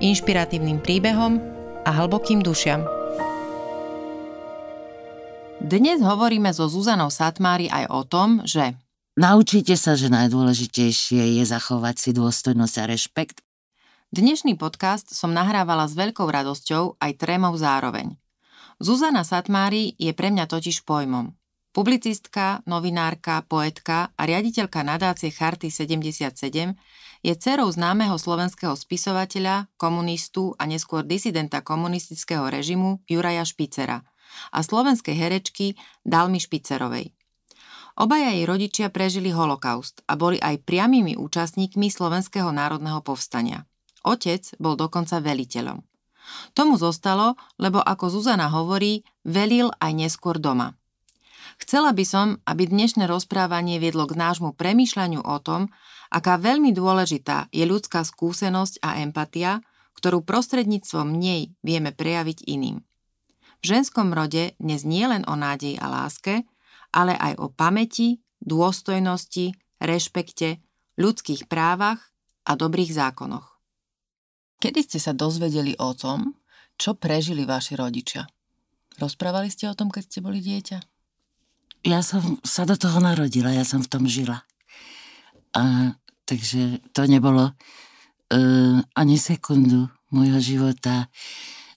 inšpiratívnym príbehom a hlbokým dušiam. Dnes hovoríme so Zuzanou Satmári aj o tom, že Naučite sa, že najdôležitejšie je zachovať si dôstojnosť a rešpekt. Dnešný podcast som nahrávala s veľkou radosťou aj trémou zároveň. Zuzana Satmári je pre mňa totiž pojmom. Publicistka, novinárka, poetka a riaditeľka nadácie Charty 77 je dcerou známeho slovenského spisovateľa, komunistu a neskôr disidenta komunistického režimu Juraja Špicera – a slovenskej herečky Dalmy Špicerovej. Obaja jej rodičia prežili holokaust a boli aj priamými účastníkmi Slovenského národného povstania. Otec bol dokonca veliteľom. Tomu zostalo, lebo ako Zuzana hovorí, velil aj neskôr doma. Chcela by som, aby dnešné rozprávanie viedlo k nášmu premýšľaniu o tom, aká veľmi dôležitá je ľudská skúsenosť a empatia, ktorú prostredníctvom nej vieme prejaviť iným. V ženskom rode dnes nie len o nádeji a láske, ale aj o pamäti, dôstojnosti, rešpekte, ľudských právach a dobrých zákonoch. Kedy ste sa dozvedeli o tom, čo prežili vaši rodičia? Rozprávali ste o tom, keď ste boli dieťa? Ja som sa do toho narodila, ja som v tom žila. A takže to nebolo uh, ani sekundu môjho života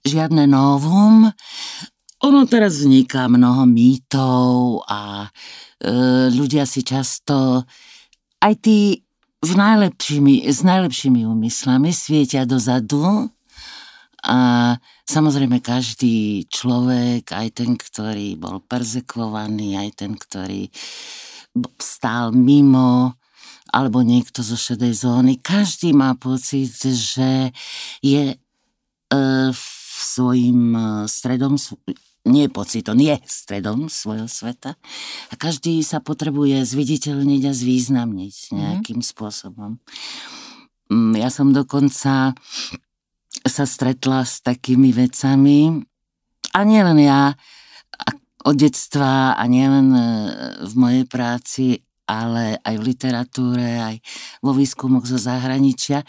žiadne novum. Ono teraz vzniká mnoho mýtov a e, ľudia si často, aj tí v najlepšími, s najlepšími úmyslami svietia dozadu a samozrejme každý človek, aj ten, ktorý bol perzekvovaný, aj ten, ktorý stál mimo, alebo niekto zo šedej zóny, každý má pocit, že je e, v svojim e, stredom, nie pocitom, je stredom svojho sveta a každý sa potrebuje zviditeľniť a zvýznamniť mhm. nejakým mm. spôsobom. Ja som dokonca sa stretla s takými vecami a nielen ja, od detstva a nielen e, v mojej práci, ale aj v literatúre, aj vo výskumoch zo zahraničia.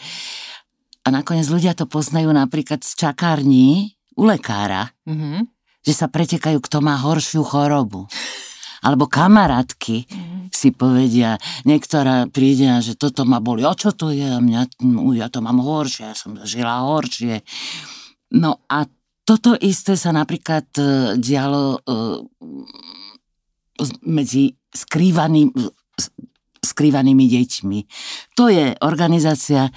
A nakoniec ľudia to poznajú napríklad z čakární u lekára, mm-hmm. že sa pretekajú, kto má horšiu chorobu. Alebo kamarátky mm-hmm. si povedia, niektorá príde a že toto ma boli, o čo to je? A mňa, no, ja to mám horšie, ja som žila horšie. No a toto isté sa napríklad uh, dialo uh, medzi skrývaným, skrývanými deťmi. To je organizácia,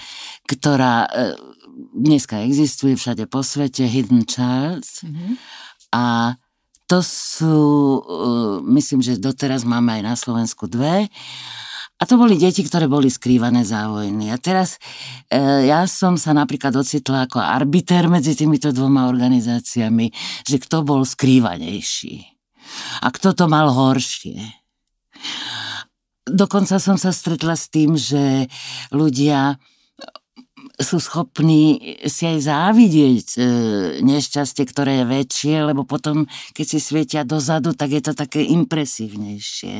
ktorá e, dneska existuje všade po svete, Hidden Charles. Mm-hmm. A to sú, e, myslím, že doteraz máme aj na Slovensku dve. A to boli deti, ktoré boli skrývané za vojny. A teraz e, ja som sa napríklad ocitla ako arbiter medzi týmito dvoma organizáciami, že kto bol skrývanejší a kto to mal horšie. Dokonca som sa stretla s tým, že ľudia sú schopní si aj závidieť e, nešťastie, ktoré je väčšie, lebo potom, keď si svietia dozadu, tak je to také impresívnejšie.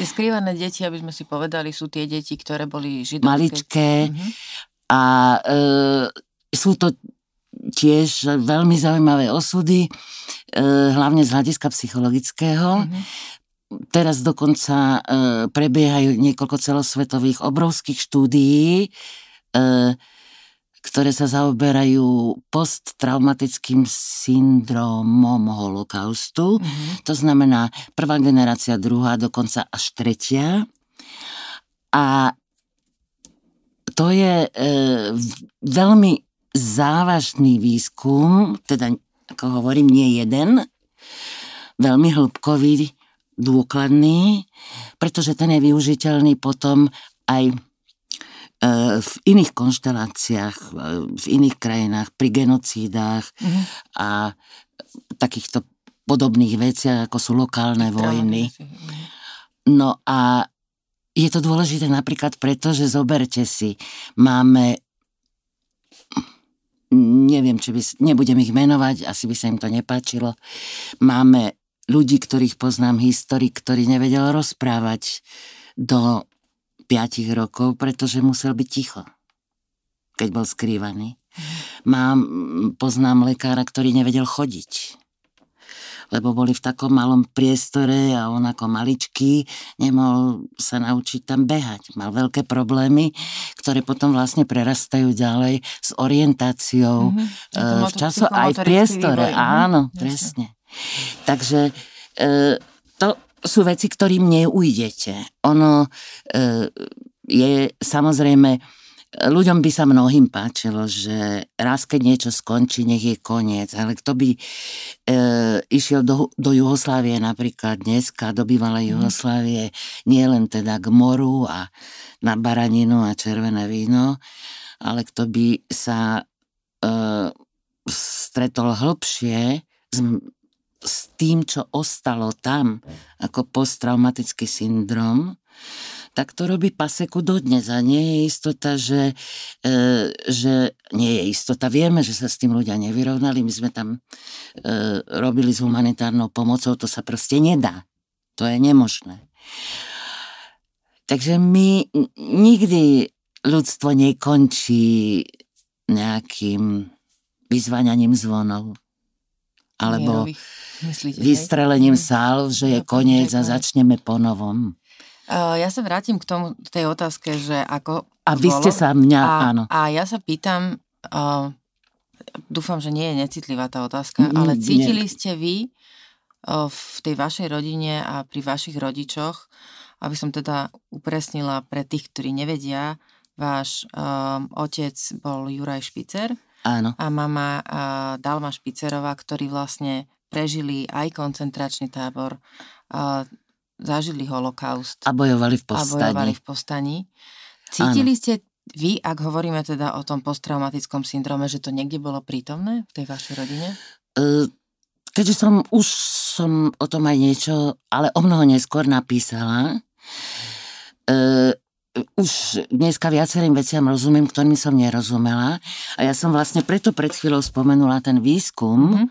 Tie skrývané deti, aby sme si povedali, sú tie deti, ktoré boli židovské. Maličké. Mhm. A e, sú to tiež veľmi zaujímavé osudy, e, hlavne z hľadiska psychologického. Mhm. Teraz dokonca e, prebiehajú niekoľko celosvetových obrovských štúdií, e, ktoré sa zaoberajú posttraumatickým syndromom holokaustu. Mm-hmm. To znamená prvá generácia, druhá, dokonca až tretia. A to je e, veľmi závažný výskum, teda ako hovorím, nie jeden, veľmi hĺbkový, dôkladný, pretože ten je využiteľný potom aj v iných konšteláciách, e, v iných krajinách, pri genocídách mm-hmm. a takýchto podobných veciach, ako sú lokálne vojny. Mhm. No a je to dôležité napríklad preto, že zoberte si, máme neviem, či by, nebudem ich menovať, asi by sa im to nepáčilo. Máme ľudí, ktorých poznám, historik, ktorý nevedel rozprávať do 5 rokov, pretože musel byť ticho, keď bol skrývaný. Mám, poznám lekára, ktorý nevedel chodiť lebo boli v takom malom priestore a on ako maličký nemohol sa naučiť tam behať. Mal veľké problémy, ktoré potom vlastne prerastajú ďalej s orientáciou mm-hmm. v času aj v priestore. Vývoj. Mhm. Áno, Jasne. presne. Takže e, to sú veci, ktorým neujdete. Ono e, je samozrejme ľuďom by sa mnohým páčilo, že raz keď niečo skončí, nech je koniec. Ale kto by e, išiel do, do Juhoslávie napríklad dneska, do bývalej mm. Juhoslávie, nie len teda k moru a na baraninu a červené víno, ale kto by sa e, stretol hĺbšie s, s tým, čo ostalo tam, ako posttraumatický syndrom, tak to robí paseku dodnes a nie je istota, že, e, že nie je istota. Vieme, že sa s tým ľudia nevyrovnali. My sme tam e, robili s humanitárnou pomocou, to sa proste nedá. To je nemožné. Takže my nikdy ľudstvo nekončí nejakým vyzvaňaním zvonov alebo Myslíte, vystrelením sál, že je koniec a začneme po novom. Ja sa vrátim k tomu, tej otázke, že ako... A vy ste sa mňa, a, áno. A ja sa pýtam, uh, dúfam, že nie je necitlivá tá otázka, mm, ale cítili nie. ste vy uh, v tej vašej rodine a pri vašich rodičoch, aby som teda upresnila pre tých, ktorí nevedia, váš uh, otec bol Juraj Špicer Áno. a mama uh, Dalma Špicerová, ktorí vlastne prežili aj koncentračný tábor, uh, zažili holokaust. A bojovali v povstaní. A bojovali v povstaní. Cítili Áno. ste vy, ak hovoríme teda o tom posttraumatickom syndrome, že to niekde bolo prítomné v tej vašej rodine? Uh, keďže som, už som o tom aj niečo, ale o mnoho neskôr napísala, uh, už dneska viacerým veciam rozumiem, ktorým som nerozumela. A ja som vlastne preto pred chvíľou spomenula ten výskum mm-hmm.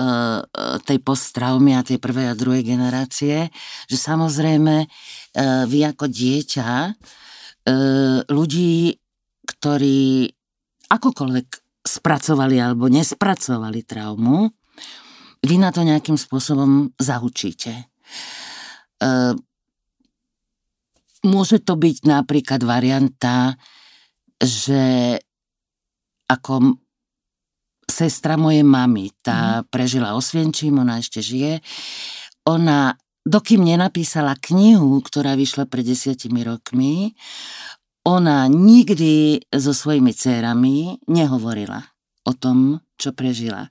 uh, tej posttraumy a tej prvej a druhej generácie, že samozrejme uh, vy ako dieťa uh, ľudí, ktorí akokoľvek spracovali alebo nespracovali traumu, vy na to nejakým spôsobom zahučíte. Uh, Môže to byť napríklad varianta, že ako sestra mojej mamy, tá mm. prežila Osvienčím, ona ešte žije, ona dokým nenapísala knihu, ktorá vyšla pred desiatimi rokmi, ona nikdy so svojimi dcerami nehovorila o tom, čo prežila.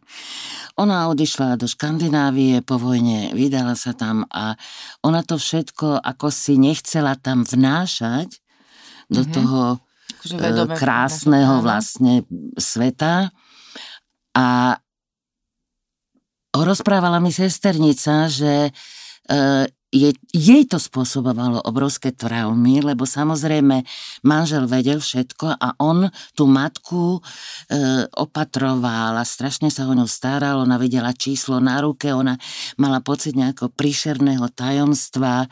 Ona odišla do Škandinávie po vojne, vydala sa tam a ona to všetko ako si nechcela tam vnášať do mm-hmm. toho uh, krásneho vlastne sveta. A rozprávala mi sesternica, že uh, je, jej to spôsobovalo obrovské traumy, lebo samozrejme manžel vedel všetko a on tú matku e, opatroval a strašne sa o ňu staral, ona videla číslo na ruke, ona mala pocit nejakého príšerného tajomstva,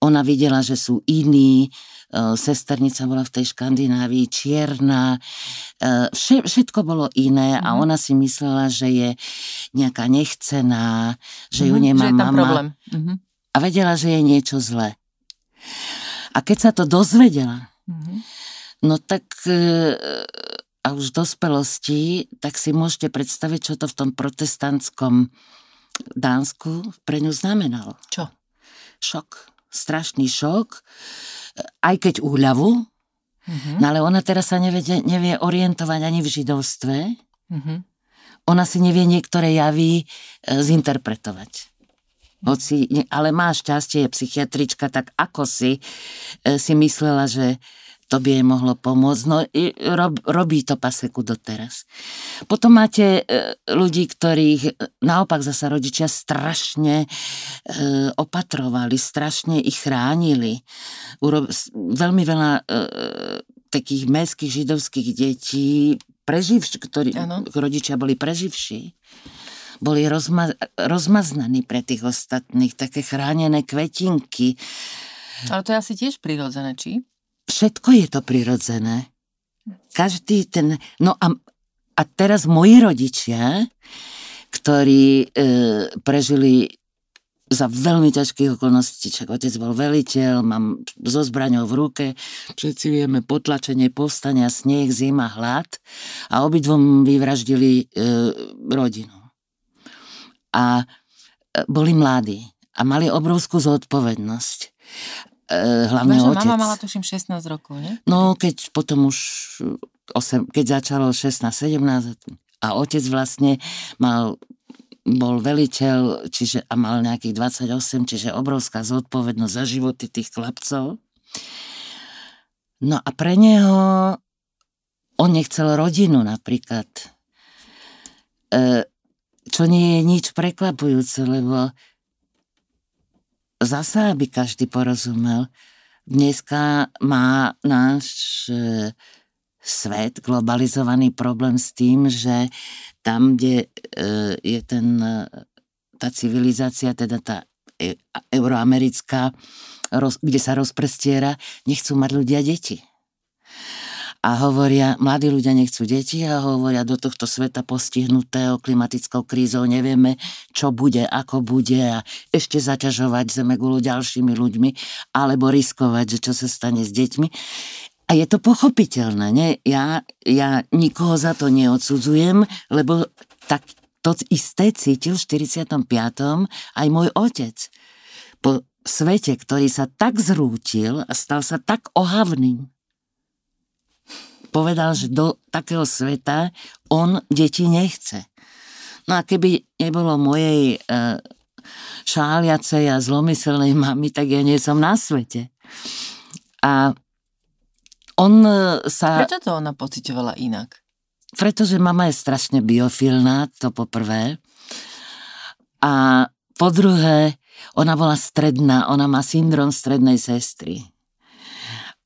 ona videla, že sú iní, e, sesternica bola v tej Škandinávii čierna, e, všetko bolo iné a mhm. ona si myslela, že je nejaká nechcená, že ju nemá že je tam mama. Problém. Mm-hmm a vedela, že je niečo zlé. A keď sa to dozvedela, mm-hmm. no tak e, a už v dospelosti, tak si môžete predstaviť, čo to v tom protestantskom Dánsku pre ňu znamenalo. Čo? Šok. Strašný šok. Aj keď úľavu, mm-hmm. no ale ona teraz sa nevie, nevie orientovať ani v židovstve. Mm-hmm. Ona si nevie niektoré javy e, zinterpretovať hoci, ale má šťastie, je psychiatrička, tak ako si e, si myslela, že to by jej mohlo pomôcť. No rob, robí to paseku doteraz. Potom máte e, ľudí, ktorých naopak zasa rodičia strašne e, opatrovali, strašne ich chránili. Uro, veľmi veľa e, takých mestských židovských detí, preživš, ktorí, rodičia boli preživší boli rozma- rozmaznaní pre tých ostatných, také chránené kvetinky. Ale to je asi tiež prirodzené, či? Všetko je to prirodzené. Každý ten... No a, a teraz moji rodičia, ktorí e, prežili za veľmi ťažkých okolností, čak otec bol veliteľ, mám so zbraňou v ruke, všetci vieme potlačenie, povstania, sneh, zima, hlad a obidvom vyvraždili e, rodinu a e, boli mladí a mali obrovskú zodpovednosť. E, hlavne Vaša otec. mama mala tuším 16 rokov, nie? No, keď potom už 8, keď začalo 16, 17 a otec vlastne mal bol veliteľ, čiže a mal nejakých 28, čiže obrovská zodpovednosť za životy tých chlapcov. No a pre neho on nechcel rodinu napríklad. E, čo nie je nič prekvapujúce, lebo zasa, aby každý porozumel, dneska má náš e, svet globalizovaný problém s tým, že tam, kde e, je ten, e, tá civilizácia, teda tá euroamerická, kde sa rozprestiera, nechcú mať ľudia deti a hovoria, mladí ľudia nechcú deti a hovoria do tohto sveta postihnutého klimatickou krízou nevieme, čo bude, ako bude a ešte zaťažovať Zemegulu ďalšími ľuďmi alebo riskovať, že čo sa stane s deťmi. A je to pochopiteľné, nie? Ja, ja nikoho za to neodsudzujem, lebo tak to isté cítil v 45. aj môj otec. Po svete, ktorý sa tak zrútil a stal sa tak ohavným, povedal, že do takého sveta on deti nechce. No a keby nebolo mojej e, šáliacej a zlomyselnej mamy, tak ja nie som na svete. A on e, sa... Prečo to ona pocitovala inak? Pretože mama je strašne biofilná, to poprvé. A po druhé, ona bola stredná, ona má syndrom strednej sestry.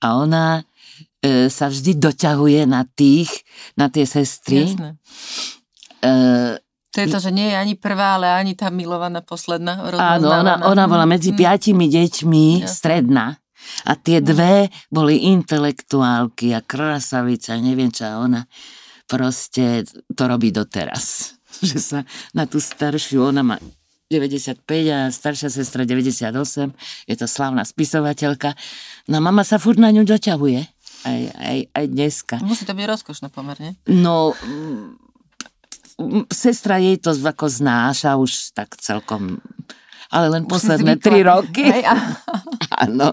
A ona e, sa vždy doťahuje na tých, na tie sestry. Jasné. E, to je to, že nie je ani prvá, ale ani tá milovaná posledná. Áno, ona, ona bola medzi mm. piatimi deťmi Jasne. stredná. A tie dve boli intelektuálky a krasavica, neviem čo, ona proste to robí doteraz. Že sa na tú staršiu, ona má 95 a staršia sestra 98, je to slavná spisovateľka. No mama sa furt na ňu doťahuje aj, aj, aj dneska. Musí to byť rozkošné pomerne. No, mm, sestra jej to ako znáša už tak celkom ale len posledné tri roky. Hej, áno.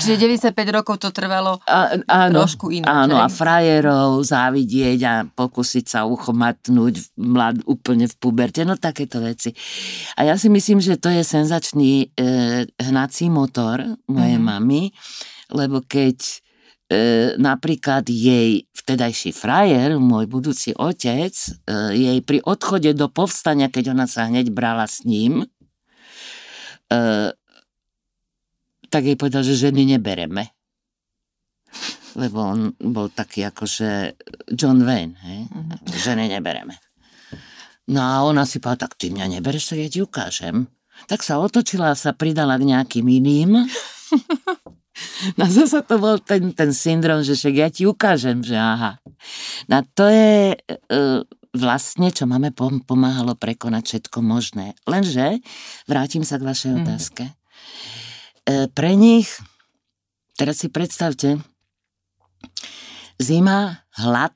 Čiže 95 rokov to trvalo a, áno, trošku inak. Áno, hej? a frajerov závidieť a pokúsiť sa uchomatnúť mlad, úplne v puberte, no takéto veci. A ja si myslím, že to je senzačný e, hnací motor mojej mm. mamy, lebo keď e, napríklad jej vtedajší frajer, môj budúci otec, e, jej pri odchode do povstania, keď ona sa hneď brala s ním, e, tak jej povedal, že ženy nebereme. Lebo on bol taký akože John Wayne, hej? Mm-hmm. ženy nebereme. No a ona si povedala, tak ty mňa nebereš, tak ja ti ukážem. Tak sa otočila a sa pridala k nejakým iným No zase to bol ten, ten syndrom, že však ja ti ukážem, že aha. No to je e, vlastne, čo máme pomáhalo prekonať všetko možné. Lenže, vrátim sa k vašej mm. otázke. E, pre nich, teraz si predstavte, zima, hlad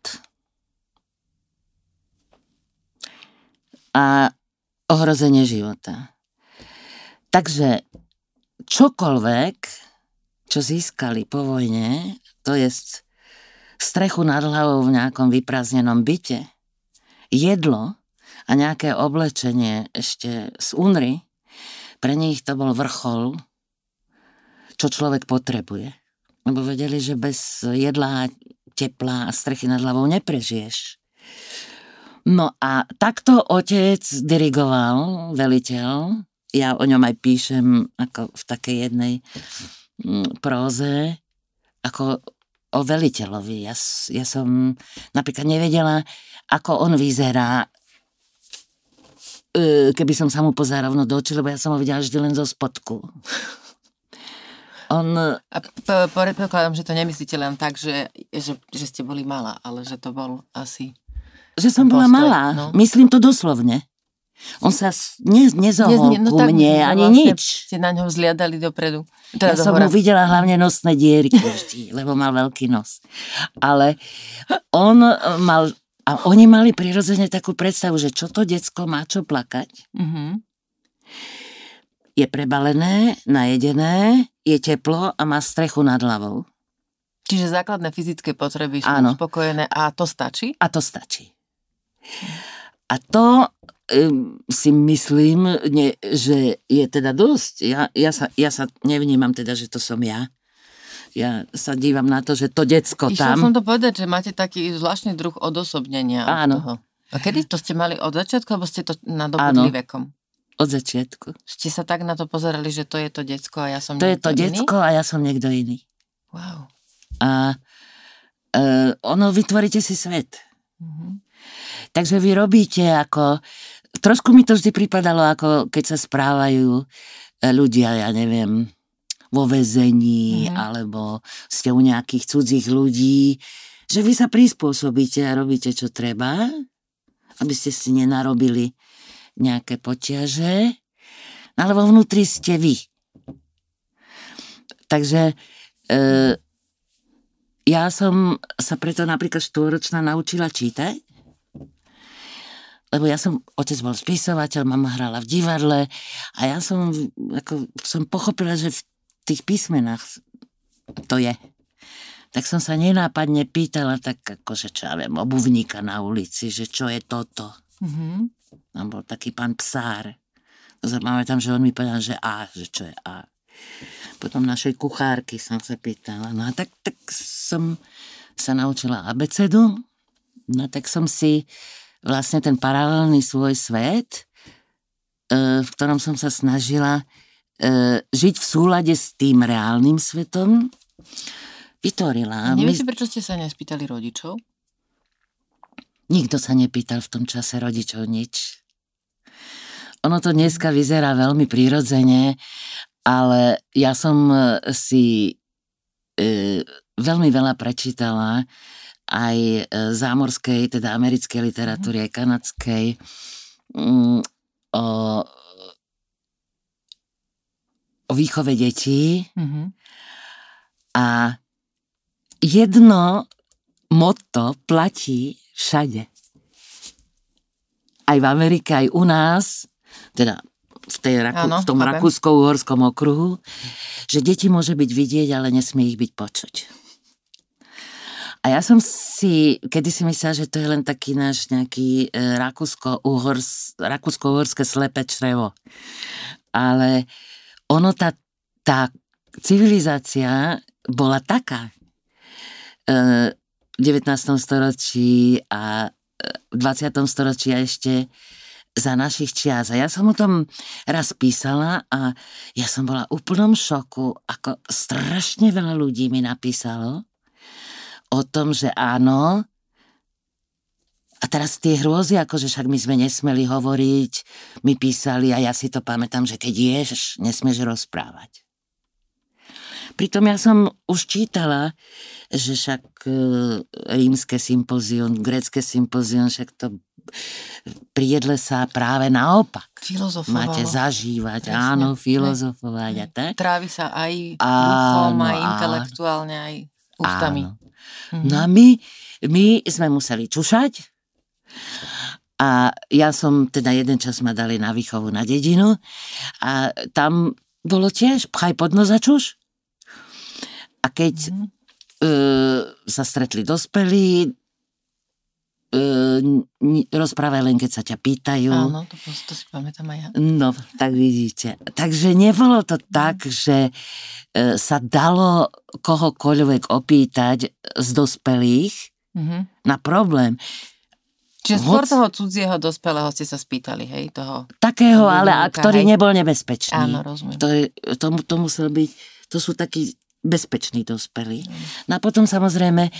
a ohrozenie života. Takže čokoľvek, čo získali po vojne, to je strechu nad hlavou v nejakom vyprázdnenom byte, jedlo a nejaké oblečenie ešte z únry, pre nich to bol vrchol, čo človek potrebuje. lebo vedeli, že bez jedla, tepla a strechy nad hlavou neprežiješ. No a takto otec dirigoval, veliteľ, ja o ňom aj píšem ako v takej jednej próze, ako o veliteľovi. Ja, ja som napríklad nevedela, ako on vyzerá, e, keby som sa mu pozerala rovno do očí, lebo ja som ho videla vždy len zo spodku. On... A predpokladám, že to nemyslíte len tak, že, že, že ste boli malá, ale že to bol asi... Že som bola malá. No. Myslím to doslovne. On sa ne, nezohol no, ku mne, no, ani vlastne nič. ste na ňo vzliadali dopredu. Teda ja som mu videla hlavne nosné dierky vždy, lebo mal veľký nos. Ale on mal, a oni mali prirodzene takú predstavu, že čo to decko má čo plakať. Mm-hmm. Je prebalené, najedené, je teplo a má strechu nad hlavou. Čiže základné fyzické potreby sú Áno. uspokojené a to stačí? A to stačí. A to si myslím, nie, že je teda dosť. Ja, ja, sa, ja sa nevnímam teda, že to som ja. Ja sa dívam na to, že to decko Išla tam... som to povedať, že máte taký zvláštny druh odosobnenia. Áno. Od toho. A kedy to ste mali od začiatku, alebo ste to nadobudli vekom? Od začiatku. Ste sa tak na to pozerali, že to je to decko a ja som To je to iný? decko a ja som niekto iný. Wow. A uh, ono, vytvoríte si svet. Mm-hmm. Takže vy robíte ako trošku mi to vždy pripadalo, ako keď sa správajú e, ľudia, ja neviem, vo väzení, mm. alebo ste u nejakých cudzích ľudí, že vy sa prispôsobíte a robíte, čo treba, aby ste si nenarobili nejaké poťaže, ale vo vnútri ste vy. Takže e, ja som sa preto napríklad štvoročná naučila čítať, lebo ja som, otec bol spisovateľ, mama hrala v divadle a ja som, ako, som pochopila, že v tých písmenách to je. Tak som sa nenápadne pýtala, tak akože čo ja viem, obuvníka na ulici, že čo je toto. Mm-hmm. Tam bol taký pán psár. Máme tam, že on mi povedal, že A, že čo je A. Potom našej kuchárky som sa pýtala. No a tak, tak som sa naučila abecedu. No tak som si vlastne ten paralelný svoj svet, e, v ktorom som sa snažila e, žiť v súlade s tým reálnym svetom, vytvorila. Neviete, prečo ste sa nespýtali rodičov? Nikto sa nepýtal v tom čase rodičov nič. Ono to dneska vyzerá veľmi prirodzene, ale ja som e, si e, veľmi veľa prečítala aj e, zámorskej, teda americkej literatúry, aj kanadskej, mm, o, o výchove detí. Mm-hmm. A jedno motto platí všade. Aj v Amerike, aj u nás, teda v, tej Raku, Áno, v tom rakúsko-uhorskom okruhu, že deti môže byť vidieť, ale nesmie ich byť počuť. A ja som si kedy si myslela, že to je len taký náš nejaký e, rakúsko-uhorské slepé črevo. Ale ono, tá, tá civilizácia bola taká e, v 19. storočí a e, v 20. storočí a ešte za našich čias. A ja som o tom raz písala a ja som bola v úplnom šoku, ako strašne veľa ľudí mi napísalo, o tom, že áno, a teraz tie hrôzy, akože však my sme nesmeli hovoriť, my písali a ja si to pamätám, že keď ješ, nesmieš rozprávať. Pritom ja som už čítala, že však e, rímske sympozium, grécke sympozium, však to pri jedle sa práve naopak. Filozofovalo. Máte zažívať, Presne. áno, filozofovať a tak. Trávi sa aj duchom, aj intelektuálne, aj ústami. Áno. Mm-hmm. No a my, my sme museli čušať a ja som, teda jeden čas ma dali na výchovu na dedinu a tam bolo tiež pchaj pod nos a čuš. A keď mm-hmm. uh, sa stretli dospelí, e, rozprávaj len, keď sa ťa pýtajú. Áno, to, to si pamätám aj ja. No, tak vidíte. Takže nebolo to tak, že e, sa dalo kohokoľvek opýtať z dospelých Mhm. na problém. Čiže skôr Hoc- toho cudzieho dospelého ste sa spýtali, hej? Toho. Takého, ale a, ktorý hej. nebol nebezpečný. Áno, rozumiem. To, je, to, to musel byť, to sú takí bezpeční dospelí. No a potom samozrejme e,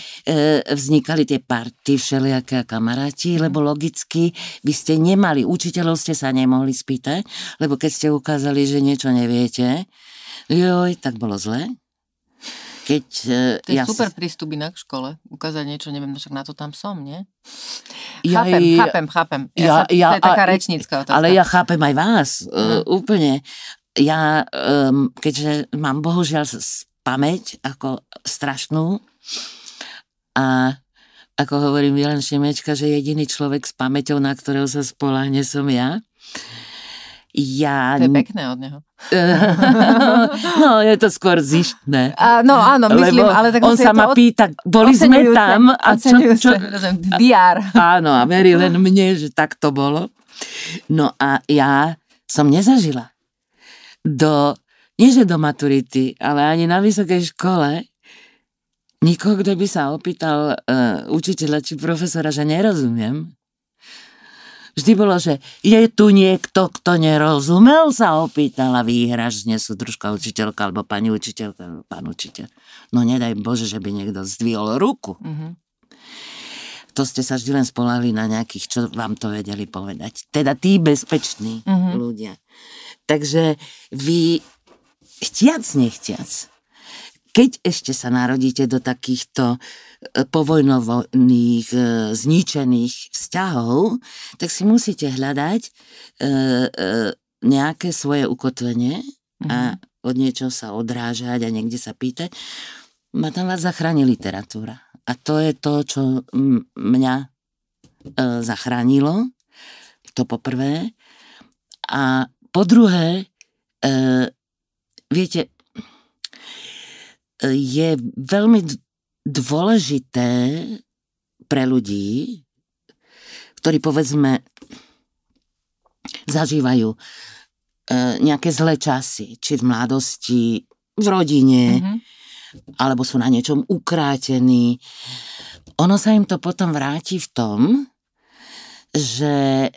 vznikali tie party všelijaké a kamaráti, lebo logicky vy ste nemali, učiteľov ste sa nemohli spýtať, lebo keď ste ukázali, že niečo neviete, joj, tak bolo zle. Keď e, To je ja super si- prístup inak v škole. Ukázať niečo, neviem, no však na to tam som, nie? Ja- chápem, ja- chápem, chápem. Ja, ja- sa, to ja- je taká a- rečnícka otázka. Ale ja chápem aj vás, Mhm. uh, úplne. Ja, um, keďže mám bohužiaľ pamäť ako strašnú a ako hovorí Milan Šimečka, že jediný človek s pamäťou, na ktorého sa spolahne, som ja. Ja... To je pekné od neho. no, je to skôr zištné. A, no áno, myslím, Lebo ale tak on sa ma od- pýta, boli sme tam a čo, čo, DR. Áno, a verí len mne, že tak to bolo. No a ja som nezažila do, nie že do maturity, ale ani na vysokej škole nikoho, kto by sa opýtal uh, učiteľa či profesora, že nerozumiem. Vždy bolo, že je tu niekto, kto nerozumel, sa opýtala výhražne súdružka učiteľka, alebo pani učiteľka, alebo pán učiteľ. No nedaj Bože, že by niekto zdvihol ruku Mhm. to ste sa vždy len spolahli na nejakých, čo vám to vedeli povedať. Teda tí bezpeční Mhm. ľudia. Takže vy, chtiac, nechtiac, keď ešte sa narodíte do takýchto e, povojnových, e, zničených vzťahov, tak si musíte hľadať e, nejaké svoje ukotvenie a Mhm. od niečoho sa odrážať a niekde sa pýtať. Ma tam vás zachráni literatúra. A to je to, čo mňa zachránilo. To poprvé. A po druhé, viete, je veľmi dôležité pre ľudí, ktorí povedzme zažívajú e, nejaké zlé časy, či v mladosti, v rodine, Mhm. alebo sú na niečom ukrátení. Ono sa im to potom vráti v tom, že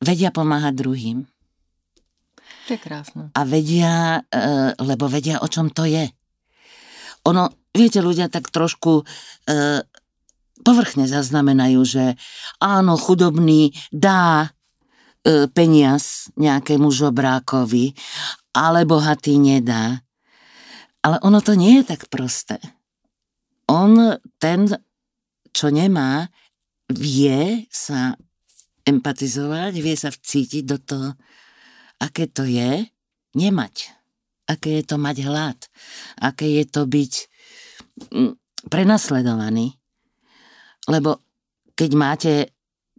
vedia pomáhať druhým. Je krásne. A vedia, e, lebo vedia, o čom to je. Ono, viete, ľudia tak trošku e, povrchne zaznamenajú, že áno, chudobný dá e, peniaz nejakému žobrákovi, ale bohatý nedá. Ale ono to nie je tak prosté. On, ten, čo nemá, vie sa empatizovať, vie sa vcítiť do toho, aké to je nemať. Aké je to mať hlad. Aké je to byť mm, prenasledovaný. Lebo keď máte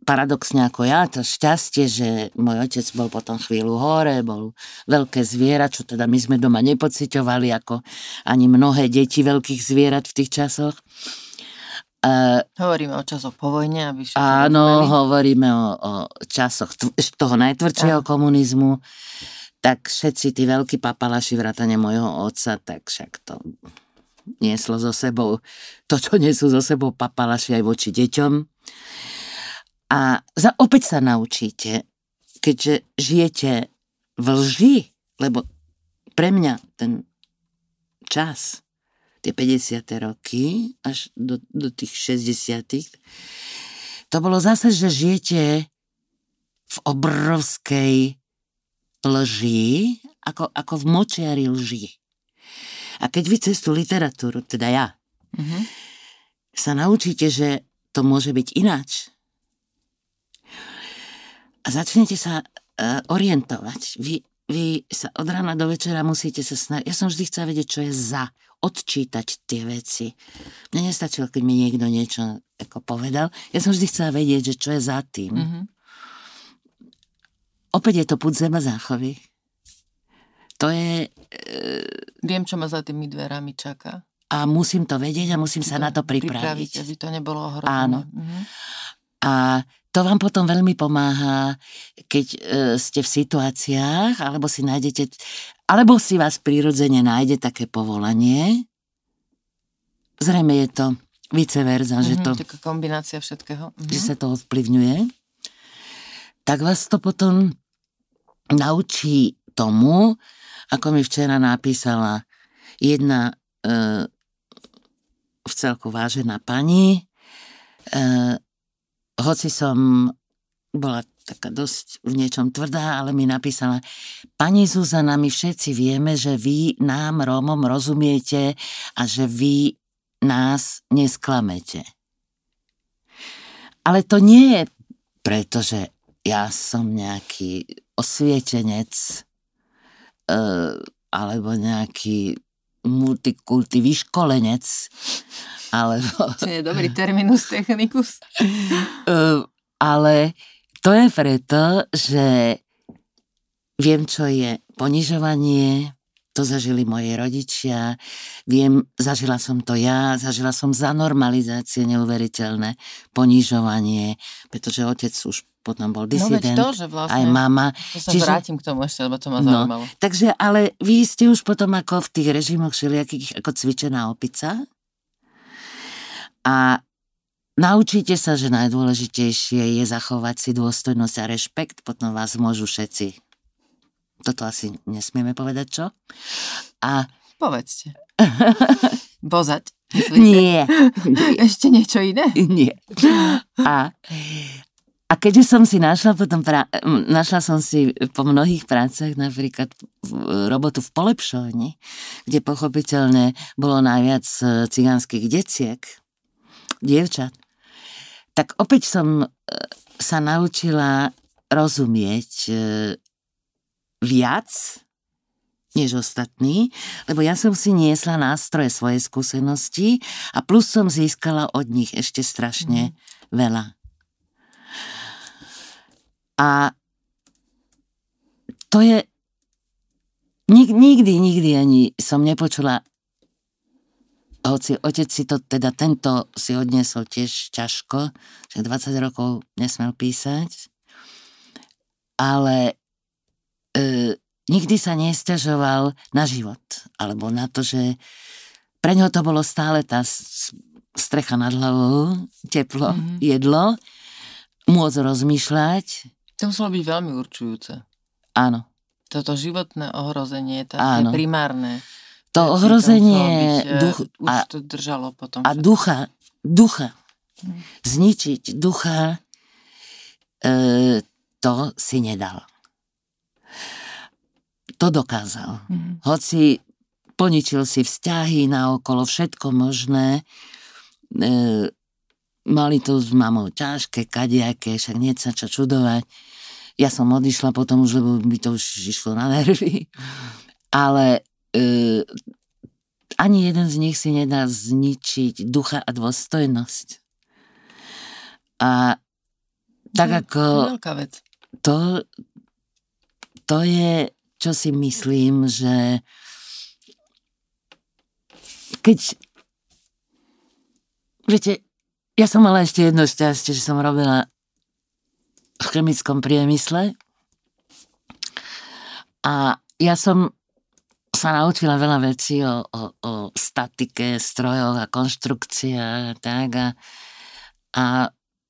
paradoxne ako ja, to šťastie, že môj otec bol potom chvíľu hore, bol veľké zviera, čo teda my sme doma nepociťovali ako ani mnohé deti veľkých zvierat v tých časoch. Uh, Hovoríme o časoch po vojne, aby všetci Áno, rozumeli. hovoríme o, o časoch tv- toho najtvrdšieho komunizmu, tak všetci tí veľkí papalaši vrátane môjho otca, tak však to nieslo so sebou to, čo nesú so sebou papalaši aj voči deťom. A za, opäť sa naučíte, keďže žijete v lži, lebo pre mňa ten čas, tie 50. roky až do, do tých 60. To bolo zase, že žijete v obrovskej lži, ako, ako v močiari lži. A keď vy cez tú literatúru, teda ja, Mhm. sa naučíte, že to môže byť ináč. A začnete sa uh, orientovať. Vy, vy sa od rána do večera musíte sa snažiť. Ja som vždy chcela vedieť, čo je za. Odčítať tie veci. Mne nestačilo, keď mi niekto niečo ako povedal. Ja som vždy chcela vedieť, že čo je za tým. Mhm. Opäť je to púd zema záchovy. To je... Viem, čo ma za tými dverami čaká. A musím to vedieť a musím sa na to pripraviť. aby to nebolo ohrozené. Áno. Mhm. A to vám potom veľmi pomáha, keď e, ste v situáciách, alebo si nájdete, alebo si vás prirodzene nájde také povolanie. Zrejme je to vice versa, mm-hmm, že Mhm, to, Taká kombinácia všetkého. Mhm. že sa to ovplyvňuje. Tak vás to potom naučí tomu, ako mi včera napísala jedna e, v celku vážená pani, e, hoci som bola taká dosť v niečom tvrdá, ale mi napísala, pani Zuzana, my všetci vieme, že vy nám, Rómom, rozumiete a že vy nás nesklamete. Ale to nie je preto, že ja som nejaký osvietenec e, alebo nejaký multikulty vyškolenec, alebo To je dobrý terminus technicus. Uh, ale to je preto, že viem, čo je ponižovanie, to zažili moji rodičia, viem, zažila som to ja, zažila som za normalizácie neuveriteľné ponižovanie, pretože otec už potom bol No disident, to, že vlastne... aj mama. To sa Čiže- vrátim k tomu ešte, lebo to ma No. zaujímalo. Takže, ale vy ste už potom ako v tých režimoch všelijakých ako cvičená opica a naučíte sa, že najdôležitejšie je zachovať si dôstojnosť a rešpekt, potom vás môžu všetci. Toto asi nesmieme povedať, čo? A Povedzte. Bozať. myslíte? nie, Ešte niečo iné? nie. A, a keďže som si našla potom, pra, našla som si po mnohých prácach napríklad robotu v polepšovni, kde pochopiteľne bolo najviac e, cigánskych deciek, dievčat, tak opäť som e, sa naučila rozumieť e, viac než ostatní, lebo ja som si niesla nástroje svojej skúsenosti a plus som získala od nich ešte strašne veľa. A to je... Nik, nikdy, nikdy ani som nepočula hoci otec si to, teda tento si odniesol tiež ťažko, že 20 rokov nesmel písať, ale e, nikdy sa nestiažoval na život, alebo na to, že pre ňo to bolo stále tá strecha nad hlavou, teplo, Mhm. mm-hmm. jedlo, môcť rozmýšľať, To muselo byť veľmi určujúce. áno. Toto životné ohrozenie, tá Áno. je primárne. To ohrozenie byť, duch, Už a, to držalo potom. a ducha, ducha, Mhm. zničiť ducha, e, to si nedal. To dokázal. Mhm. Hoci poničil si vzťahy na okolo všetko možné, e, mali to s mamou ťažké, kadejaké, však nie sa čo čudovať. Ja som odišla potom už, lebo by to už išlo na nervy. Ale ani jeden z nich si nedá zničiť ducha a dôstojnosť. A tak No, ako Veľká vec. to, to je, čo si myslím, že keď viete, ja som mala ešte jedno šťastie, že som robila v chemickom priemysle a ja som sa naučila veľa vecí o, o, o statike, strojoch a konštrukciách a tak a, a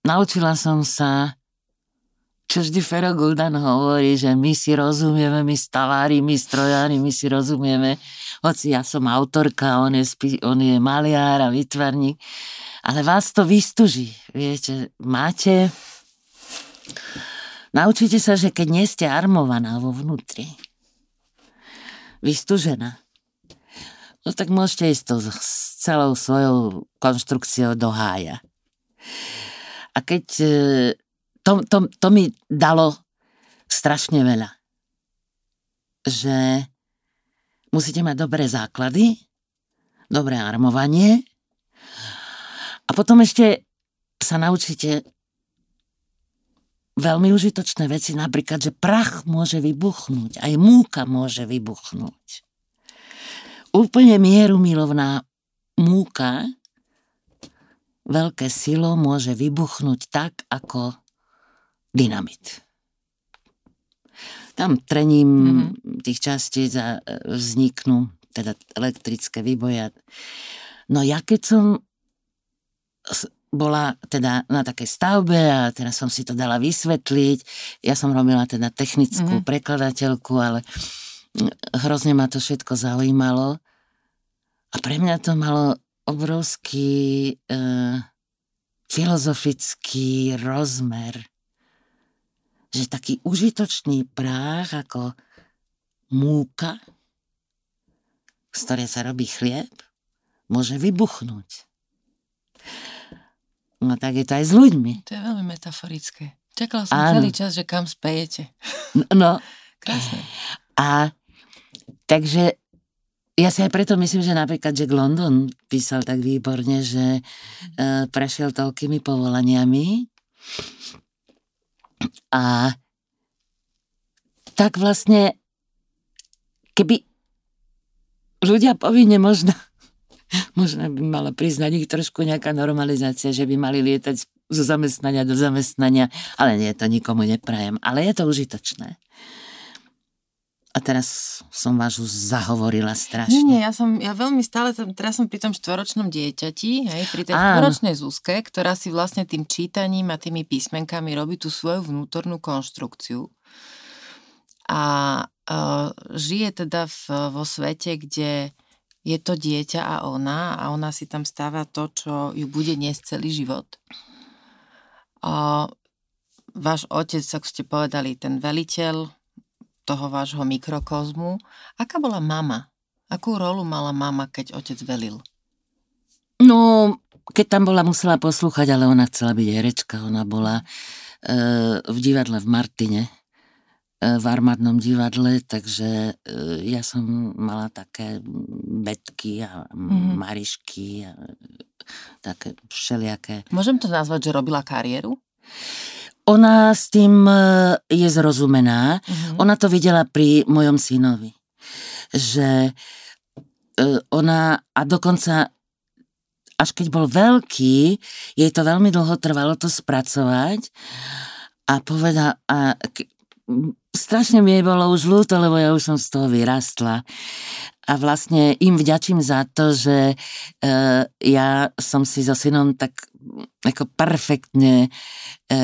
naučila som sa čo vždy Fero Guldan hovorí, že my si rozumieme, my stavári, my strojári, my si rozumieme, hoci ja som autorka, on je, spi- on je maliár a vytvarník, ale vás to vystuží, viete, máte, naučite sa, že keď nie ste armovaná vo vnútri, vystužená, no tak môžete ísť to s celou svojou konštrukciou do hája. A keď e, to, to, to mi dalo strašne veľa. Že musíte mať dobré základy, dobré armovanie a potom ešte sa naučíte veľmi užitočné veci, napríklad, že prach môže vybuchnúť, aj múka môže vybuchnúť. Úplne mierumilovná múka veľké silo môže vybuchnúť tak, ako dynamit. Tam trením mm-hmm. tých častíc a e, vzniknú teda elektrické výboje. No ja keď som bola teda na takej stavbe a teraz som si to dala vysvetliť. Ja som robila teda technickú mm-hmm. prekladateľku, ale hrozne ma to všetko zaujímalo. A pre mňa to malo obrovský e, filozofický rozmer. Že taký užitočný práh ako múka, z ktorej sa robí chlieb, môže vybuchnúť. No tak je to aj s ľuďmi. To je veľmi metaforické. Čakala som Áno. celý čas, že kam spejete. No. Krásne. A takže ja si aj preto myslím, že napríklad Jack London písal tak výborne, že uh, prešiel toľkými povolaniami a tak vlastne keby ľudia povinne možno možno by mala priznať ich trošku nejaká normalizácia, že by mali lietať zo zamestnania do zamestnania, ale nie, to nikomu neprajem. Ale je to užitočné. A teraz som vás už zahovorila strašne. Nie, nie, ja som, ja veľmi stále, teraz som pri tom štvoročnom dieťati, hej, pri tej štvoročnej Zuzke, ktorá si vlastne tým čítaním a tými písmenkami robí tú svoju vnútornú konštrukciu. A uh, žije teda v, vo svete, kde je to dieťa a ona a ona si tam stáva to, čo ju bude niesť celý život. A váš otec, ako ste povedali, ten veliteľ toho vášho mikrokozmu. Aká bola mama? Akú rolu mala mama, keď otec velil? No, keď tam bola, musela poslúchať, ale ona chcela byť herečka. Ona bola e, v divadle v Martine v armádnom divadle, takže e, ja som mala také betky a mm-hmm. marišky a také všelijaké. Môžem to nazvať, že robila kariéru? Ona s tým e, je zrozumená. Mm-hmm. Ona to videla pri mojom synovi. Že ona, a dokonca až keď bol veľký, jej to veľmi dlho trvalo to spracovať a povedal, a strašne mi bolo už ľúto, lebo ja už som z toho vyrastla. A vlastne im vďačím za to, že e, ja som si so synom tak ako perfektne e,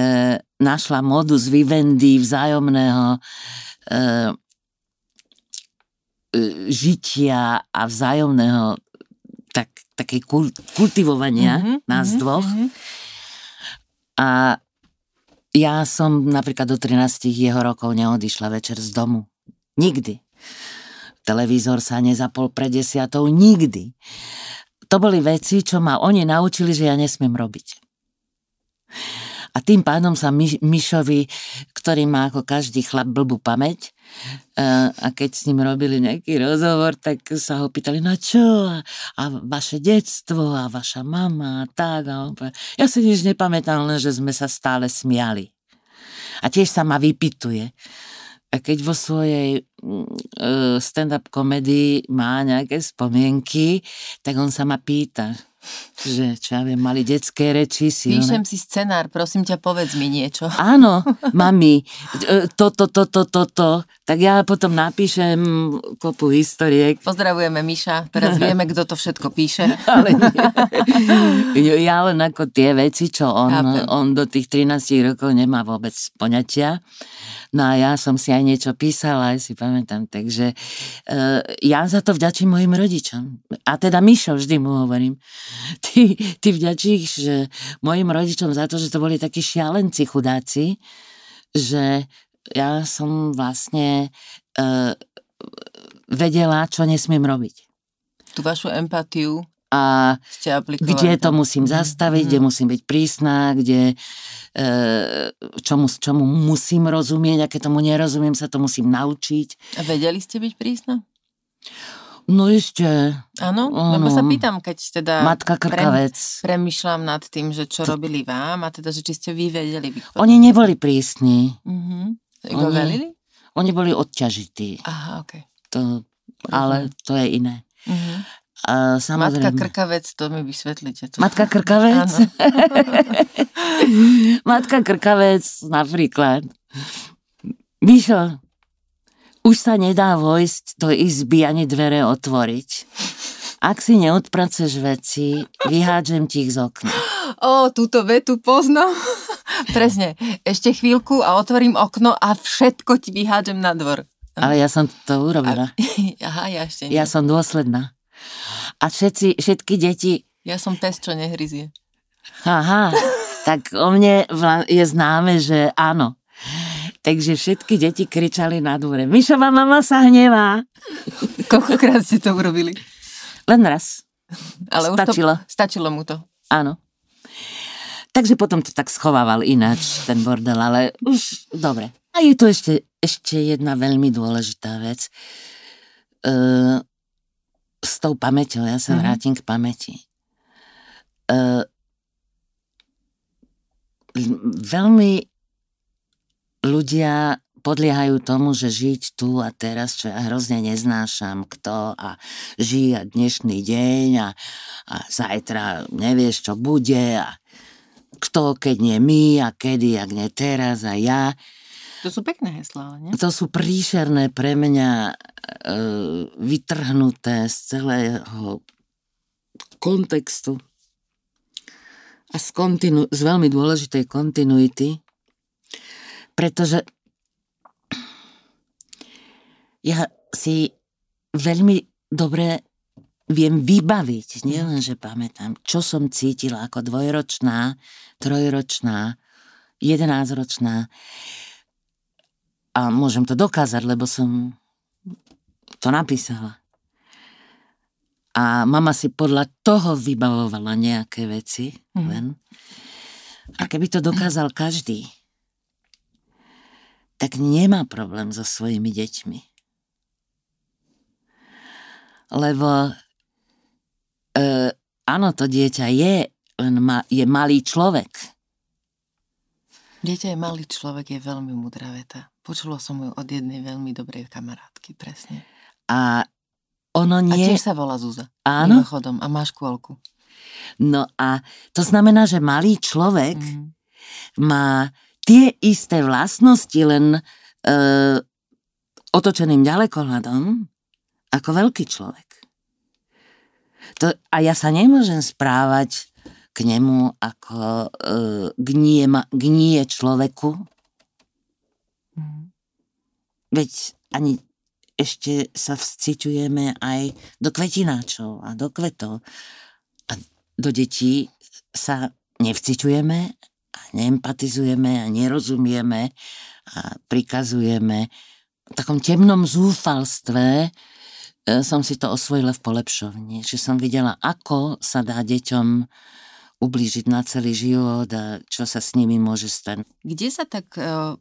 našla modus vivendi vzájomného e, e žitia a vzájomného tak, takej kultivovania mm-hmm, nás mm-hmm, dvoch. Mm-hmm. A ja som napríklad do 13 jeho rokov neodišla večer z domu. Nikdy. Televízor sa nezapol pred desiatou. Nikdy. To boli veci, čo ma oni naučili, že ja nesmiem robiť. A tým pádom sa My, Mišovi, ktorý má ako každý chlap blbú pamäť, a keď s ním robili nejaký rozhovor, tak sa ho pýtali, no čo, a vaše detstvo, a vaša mama, a tak. A on ja si nič nepamätám, len že sme sa stále smiali. A tiež sa ma vypituje. A keď vo svojej uh, stand-up komedii má nejaké spomienky, tak on sa ma pýta, že, čo ja viem, mali detské reči. Silné. Píšem si scenár, prosím ťa, povedz mi niečo. Áno, mami, toto, toto, toto, to, to. Tak ja potom napíšem kopu historiek. Pozdravujeme Miša, teraz vieme, kto to všetko píše. Ale nie. Ja len ako tie veci, čo on, on do tých 13 rokov nemá vôbec poňatia. No a ja som si aj niečo písala, aj si pamätám, takže uh, ja za to vďačím mojim rodičom. A teda Mišo vždy mu hovorím. Ty, ty vďačíš že mojim rodičom za to, že to boli takí šialenci chudáci, že ja som vlastne uh, vedela, čo nesmiem robiť. Tú vašu empatiu a kde to musím mhm, zastaviť, mm-hmm. kde musím byť prísna, kde e, čomu, čomu musím rozumieť a keď tomu nerozumiem, sa to musím naučiť. A vedeli ste byť prísna? No ešte. Áno, lebo sa pýtam, keď teda Matka krkavec. Pre, premyšľam nad tým, že čo to... robili vám a teda, že či ste vy vedeli. Oni neboli prísni. Mm-hmm. Oni, velili? oni boli odťažití. Aha, ok. To, ale to je iné. Mm-hmm. A samozrejme... Matka krkavec, to mi vysvetlíte. To... Matka krkavec? Matka krkavec napríklad. Mišo, už sa nedá vojsť do izby ani dvere otvoriť. Ak si neodpraceš veci, vyhádžem ti ich z okna. Ó, túto vetu poznám. Presne. Ešte chvíľku a otvorím okno a všetko ti vyhádžem na dvor. Ale ja som to urobila. Aha, ja ešte nie. Ja som dôsledná. A všetci, všetky deti, Ja som pes, čo nehryzie. aha, tak o mne je známe, že áno. Takže všetky deti kričali na dvore. Mišova mama sa hnevá. Koľkokrát ste to urobili? Len raz. Ale Stačilo. Už to, stačilo mu to. Áno. Takže potom to tak schovával ináč, ten bordel, ale už dobre. A je tu ešte, ešte jedna veľmi dôležitá vec. E, s tou pamäťou, ja sa Mhm. vrátim k pamäti. L- veľmi ľudia podliehajú tomu, že žiť tu a teraz, čo ja hrozne neznášam, kto a žije a dnešný deň a, a zajtra nevieš, čo bude a kto, keď nie my a kedy, ak nie teraz a ja. To sú pekné heslá, nie? To sú príšerné pre mňa e, vytrhnuté z celého kontextu a z, kontinu, z veľmi dôležitej kontinuity, pretože ja si veľmi dobre viem vybaviť, nielen, že pamätám, čo som cítila ako dvojročná, trojročná, jedenáctročná, a môžem to dokázať, lebo som to napísala. A mama si podľa toho vybavovala nejaké veci. Mhm. Len. A keby to dokázal každý, tak nemá problém so svojimi deťmi. Lebo e, áno, to dieťa je, len ma, je malý človek. Dieťa je malý človek, je veľmi múdra veta. Počula som ju od jednej veľmi dobrej kamarátky, presne. A ono A nie... tiež sa volá Zúza. Áno, Mimochodom. A má škôlku. no a to znamená, že malý človek Mhm. má tie isté vlastnosti, len e, otočeným ďalekohľadom, ako veľký človek. To, a ja sa nemôžem správať k nemu ako e, ma- gnie človeku, Mhm. veď ani ešte sa vciťujeme aj do kvetináčov a do kvetov. A do detí sa nevciťujeme neempatizujeme a nerozumieme a prikazujeme. V takom temnom zúfalstve e, som si to osvojila v polepšovni, že som videla, ako sa dá deťom ublížiť na celý život a čo sa s nimi môže stať. Kde sa tak e,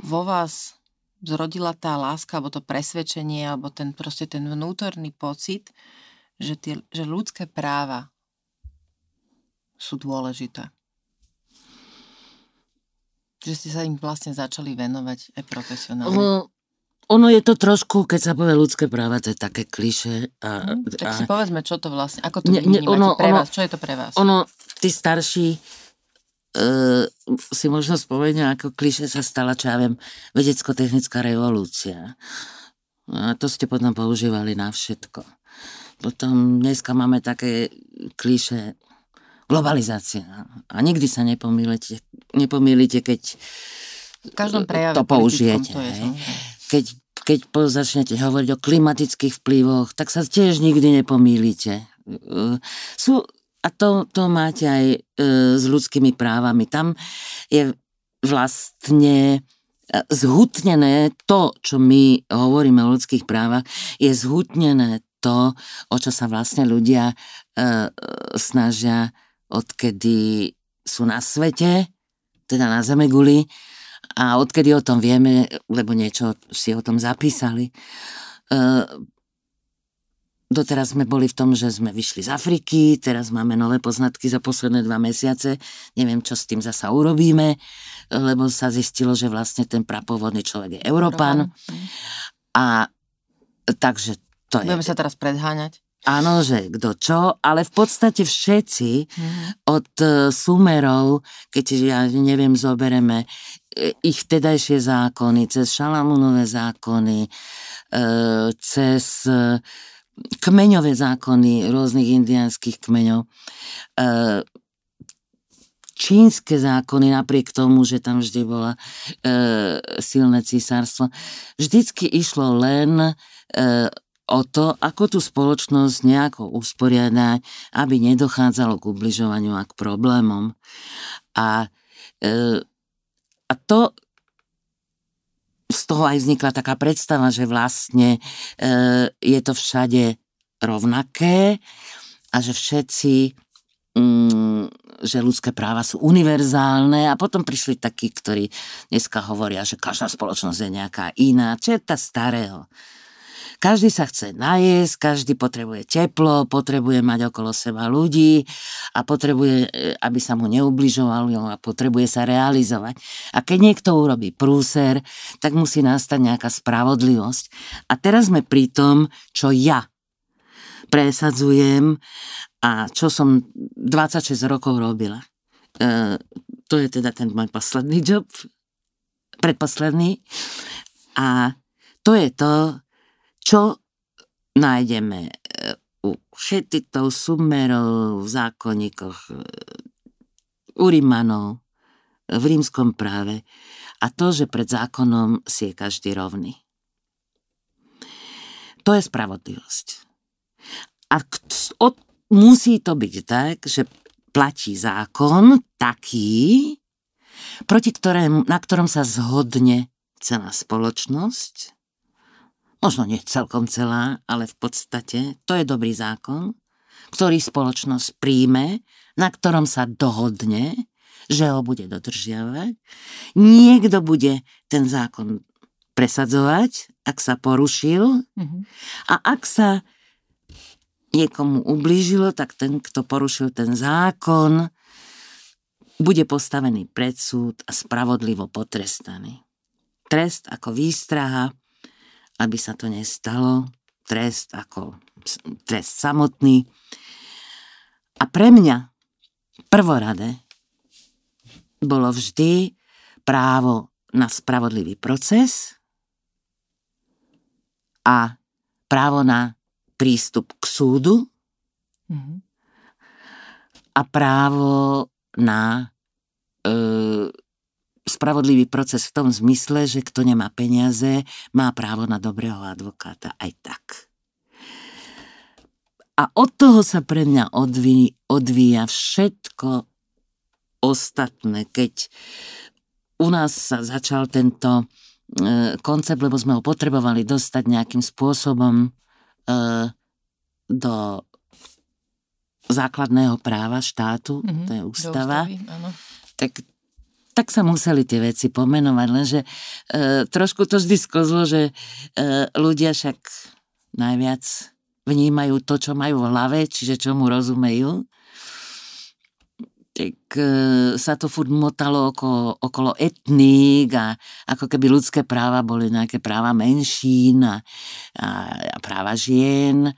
vo vás zrodila tá láska, alebo to presvedčenie, alebo ten proste ten vnútorný pocit, že, tie, že ľudské práva sú dôležité? Že ste sa im vlastne začali venovať aj profesionálne. Ono, ono je to trošku, keď sa povie ľudské práva, to je také kliše. A, Hm, tak a, si povedzme, čo to vlastne, ako to Ne- ono- pre ono- vás, čo je to pre vás? ono, tí starší uh, si možno spomenia, ako kliše sa stala, čo ja viem, vedecko-technická revolúcia. A to ste potom používali na všetko. Potom dneska máme také kliše globalizácia. A nikdy sa nepomýlite, nepomýlite keď v každom prejave to použijete. To je, hej. keď, keď začnete hovoriť o klimatických vplyvoch, tak sa tiež nikdy nepomýlite. Uh, Sú, a to, to máte aj uh, s ľudskými právami. Tam je vlastne uh, zhutnené to, čo my hovoríme o ľudských právach, je zhutnené to, o čo sa vlastne ľudia uh, snažia, odkedy sú na svete, teda na Zemeguli, a odkedy o tom vieme, lebo niečo si o tom zapísali, uh, doteraz sme boli v tom, že sme vyšli z Afriky, teraz máme nové poznatky za posledné dva mesiace, neviem, čo s tým zasa urobíme, lebo sa zistilo, že vlastne ten prapôvodný človek je Európan. A takže to je... Budeme sa teraz predháňať. Áno, že kto čo, ale v podstate všetci mm. od uh, Sumerov, keď ja neviem, zobereme e, ich vtedajšie zákony, cez Šalamúnové zákony, uh, cez kmeňové zákony rôznych indiánskych kmeňov, čínske zákony, napriek tomu, že tam vždy bola e, silné císarstvo, vždycky išlo len e, o to, ako tú spoločnosť nejako usporiadať, aby nedochádzalo k ubližovaniu a k problémom. A, e, a to z toho aj vznikla taká predstava, že vlastne e, je to všade rovnaké a že všetci mm, že ľudské práva sú univerzálne a potom prišli takí, ktorí dneska hovoria, že každá spoločnosť je nejaká iná. Čo je tá starého? Každý sa chce najesť, každý potrebuje teplo, potrebuje mať okolo seba ľudí a potrebuje, e, aby sa mu neubližovalo a potrebuje sa realizovať. A keď niekto urobí prúser, tak musí nastať nejaká spravodlivosť. A teraz sme pri tom, čo ja presadzujem a čo som 26 rokov robila. E, to je teda ten môj posledný job, predposledný. A to je to, čo nájdeme e, u šetitov, sumerov, v zákonníkoch, e, u Rímanov, v rímskom práve. A to, že pred zákonom si je každý rovný. To je spravodlivosť. A od musí to byť tak, že platí zákon taký, proti ktorému, na ktorom sa zhodne celá spoločnosť. Možno nie celkom celá, ale v podstate to je dobrý zákon, ktorý spoločnosť príjme, na ktorom sa dohodne, že ho bude dodržiavať. Niekto bude ten zákon presadzovať, ak sa porušil. Mm-hmm. A ak sa niekomu ublížilo, tak ten, kto porušil ten zákon, bude postavený pred súd a spravodlivo potrestaný. Trest ako výstraha, aby sa to nestalo, trest ako trest samotný. A pre mňa prvorade bolo vždy právo na spravodlivý proces a právo na prístup k súdu mm-hmm. a právo na e, spravodlivý proces v tom zmysle, že kto nemá peniaze, má právo na dobrého advokáta. Aj tak. A od toho sa pre mňa odví, odvíja všetko ostatné, keď u nás sa začal tento e, koncept, lebo sme ho potrebovali dostať nejakým spôsobom E, do základného práva štátu, mm-hmm, to je ústava, ústavy, tak, tak sa museli tie veci pomenovať, lenže e, trošku to vždy skozlo, že e, ľudia však najviac vnímajú to, čo majú v hlave, čiže čomu rozumejú. Tak e, sa to furt motalo okolo, okolo etník a ako keby ľudské práva boli nejaké práva menšín a, a, a práva žien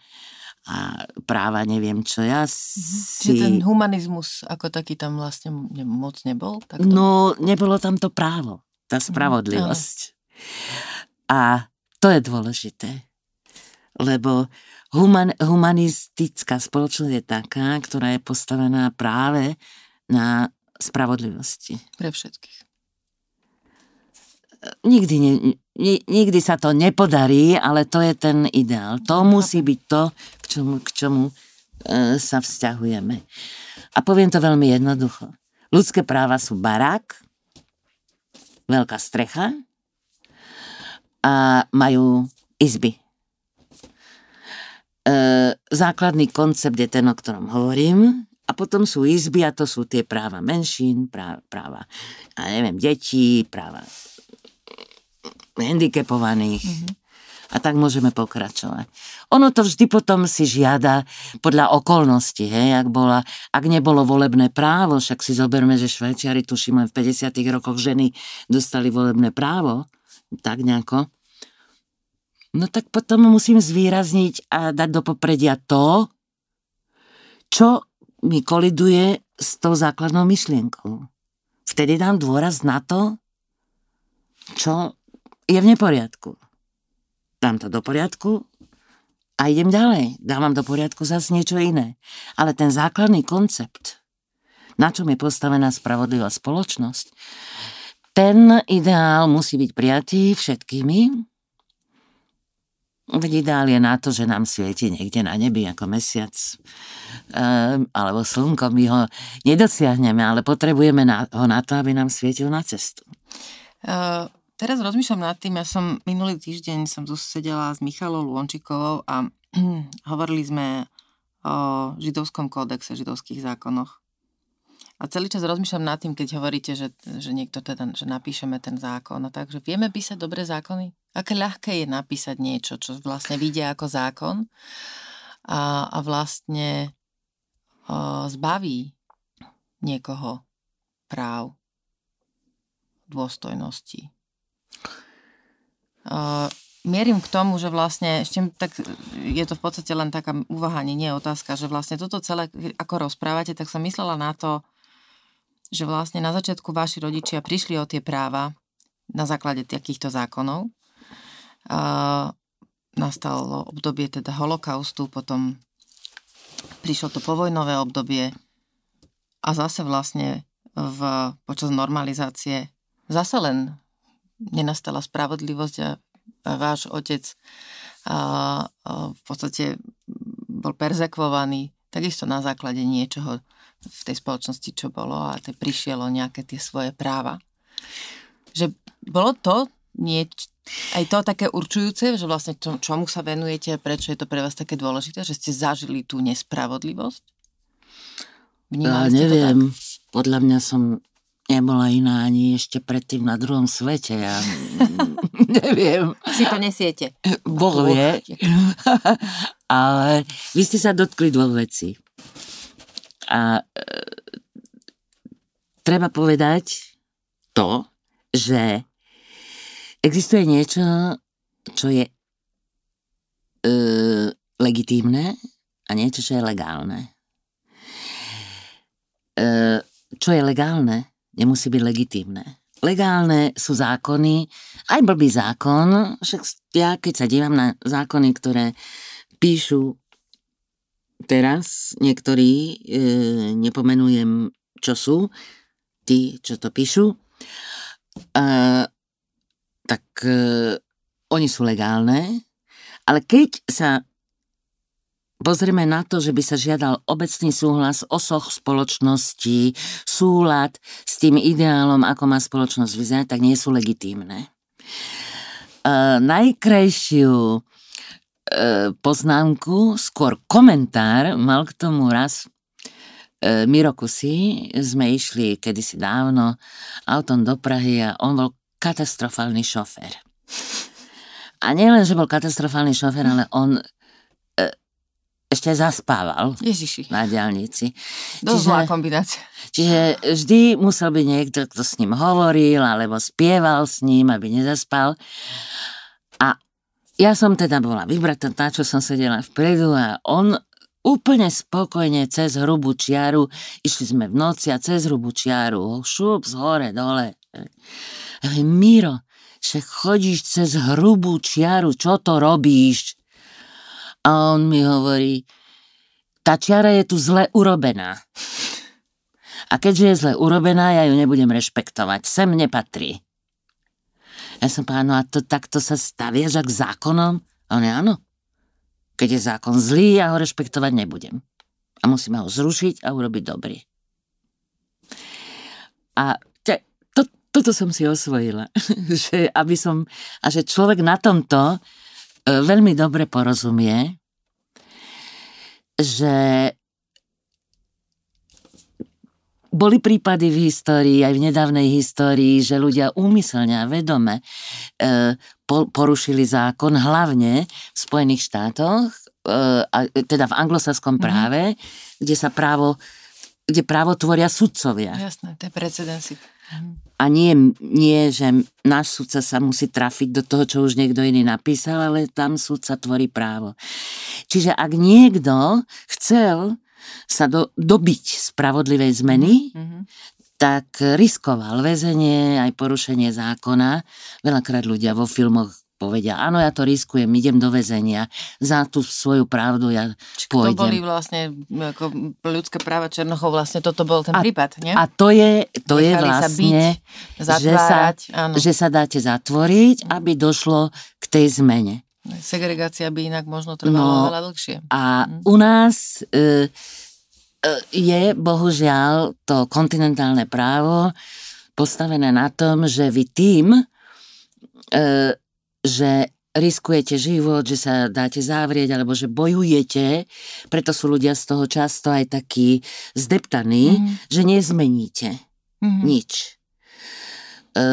a práva neviem čo ja mhm. si... Čiže ten humanizmus ako taký tam vlastne moc nebol? Takto? No, nebolo tam to právo, tá mhm, spravodlivosť. Mm, a to je dôležité, lebo human, humanistická spoločnosť je taká, ktorá je postavená práve na spravodlivosti. Pre všetkých. Nikdy, ne, nikdy sa to nepodarí, ale to je ten ideál. To musí byť to, k čomu, k čomu e, sa vzťahujeme. A poviem to veľmi jednoducho. Ľudské práva sú barák, veľká strecha a majú izby. E, základný koncept je ten, o ktorom hovorím, a potom sú izby a to sú tie práva menšín, práva, práva ja neviem, detí, práva handicapovaných. Mm-hmm. A tak môžeme pokračovať. Ono to vždy potom si žiada podľa okolností, hej, ak, bola, ak nebolo volebné právo, však si zoberme, že Švajčiari, tuším, len v 50 rokoch ženy dostali volebné právo, tak nejako. no tak potom musím zvýrazniť a dať do popredia to, čo mi koliduje s tou základnou myšlienkou. Vtedy dám dôraz na to, čo je v neporiadku. Dám to do poriadku a idem ďalej. Dávam do poriadku zase niečo iné. Ale ten základný koncept, na čom je postavená spravodlivá spoločnosť, ten ideál musí byť prijatý všetkými. Veď ideál je na to, že nám svieti niekde na nebi ako mesiac ehm, alebo slnko. My ho nedosiahneme, ale potrebujeme ho na to, aby nám svietil na cestu. Uh, teraz rozmýšľam nad tým, ja som minulý týždeň som tu s Michalou Luončikovou a hovorili sme o židovskom kódexe, židovských zákonoch. A celý čas rozmýšľam nad tým, keď hovoríte, že, že niekto teda, že napíšeme ten zákon. A takže vieme písať dobré zákony? Aké ľahké je napísať niečo, čo vlastne vidia ako zákon a, a vlastne o, zbaví niekoho práv, dôstojnosti. Uh, mierim k tomu, že vlastne, ešte tak je to v podstate len taká úvaha, nie, nie otázka, že vlastne toto celé, ako rozprávate, tak som myslela na to, že vlastne na začiatku vaši rodičia prišli o tie práva na základe takýchto zákonov. Uh, nastalo obdobie teda holokaustu, potom prišlo to povojnové obdobie a zase vlastne v, počas normalizácie zase len nenastala spravodlivosť a, a váš otec a, a v podstate bol perzekvovaný takisto na základe niečoho v tej spoločnosti, čo bolo a te prišielo nejaké tie svoje práva. Že bolo to nieč, aj to také určujúce, že vlastne čo, čomu sa venujete, prečo je to pre vás také dôležité, že ste zažili tú nespravodlivosť? Vnímali ja, neviem, podľa mňa som nebola iná ani ešte predtým na druhom svete. Ja neviem. Si to nesiete. Boh vie. Ale vy ste sa dotkli dvoch vecí. A e, treba povedať to, že existuje niečo, čo je e, legitímne a niečo, čo je legálne. E, čo je legálne, nemusí byť legitímne. Legálne sú zákony, aj blbý zákon, však ja keď sa dívam na zákony, ktoré píšu teraz, niektorí, e, nepomenujem, čo sú, tí, čo to píšu, e, tak e, oni sú legálne, ale keď sa pozrieme na to, že by sa žiadal obecný súhlas, osoch spoločnosti, súlad s tým ideálom, ako má spoločnosť vyzerať, tak nie sú legitímne. Uh, najkrajšiu uh, poznámku, skôr komentár mal k tomu raz uh, Miro Kusy. Sme išli kedysi dávno autom do Prahy a on bol katastrofálny šofér. A nielen, že bol katastrofálny šofér, ale on ešte zaspával Ježiši. na diálnici. Dosť zlá kombinácia. Čiže vždy musel byť niekto, kto s ním hovoril, alebo spieval s ním, aby nezaspal. A ja som teda bola vybratá, tá, čo som sedela vpredu a on úplne spokojne cez hrubú čiaru, išli sme v noci a cez hrubú čiaru, šup z hore, dole. Miro, že chodíš cez hrubú čiaru, čo to robíš? A on mi hovorí, tá čiara je tu zle urobená. A keďže je zle urobená, ja ju nebudem rešpektovať. Sem nepatrí. Ja som povedal, no a to takto sa staviaš k zákonom? A on je áno. Keď je zákon zlý, ja ho rešpektovať nebudem. A musíme ho zrušiť a urobiť dobrý. A te, to, toto som si osvojila. že aby som, a že človek na tomto e, veľmi dobre porozumie, že boli prípady v histórii, aj v nedávnej histórii, že ľudia úmyselne a vedome e, po, porušili zákon, hlavne v Spojených štátoch, e, a, teda v anglosaskom mhm. práve, mm-hmm. kde sa právo, kde právo tvoria sudcovia. Jasné, to je precedensy. A nie, nie, že náš sudca sa musí trafiť do toho, čo už niekto iný napísal, ale tam sudca tvorí právo. Čiže ak niekto chcel sa do, dobiť spravodlivej zmeny, mm-hmm. tak riskoval väzenie, aj porušenie zákona. Veľakrát ľudia vo filmoch povedia, áno, ja to riskujem, idem do väzenia za tú svoju pravdu, ja Čiže pôjdem. To boli vlastne ako ľudské práva Černochov, vlastne toto bol ten a, prípad, nie? A to je, to je vlastne, sa byť, že, sa, že sa dáte zatvoriť, aby došlo k tej zmene. Segregácia by inak možno trvala no, veľa dlhšie. A hm. u nás e, e, je bohužiaľ to kontinentálne právo postavené na tom, že vy tým, e, že riskujete život, že sa dáte zavrieť, alebo že bojujete, preto sú ľudia z toho často aj takí zdeptaní, mm. že nezmeníte mm. nič. E,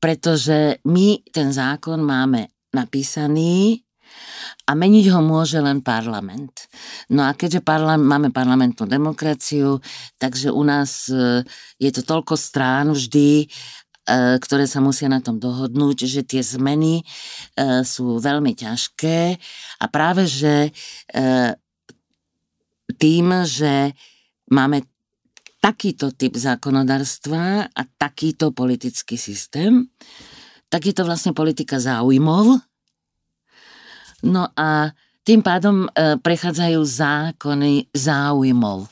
pretože my ten zákon máme napísaný a meniť ho môže len parlament. No a keďže parla- máme parlamentnú demokraciu, takže u nás e, je to toľko strán vždy ktoré sa musia na tom dohodnúť, že tie zmeny e, sú veľmi ťažké a práve, že e, tým, že máme takýto typ zákonodárstva a takýto politický systém, tak je to vlastne politika záujmov. No a tým pádom prechádzajú zákony záujmov.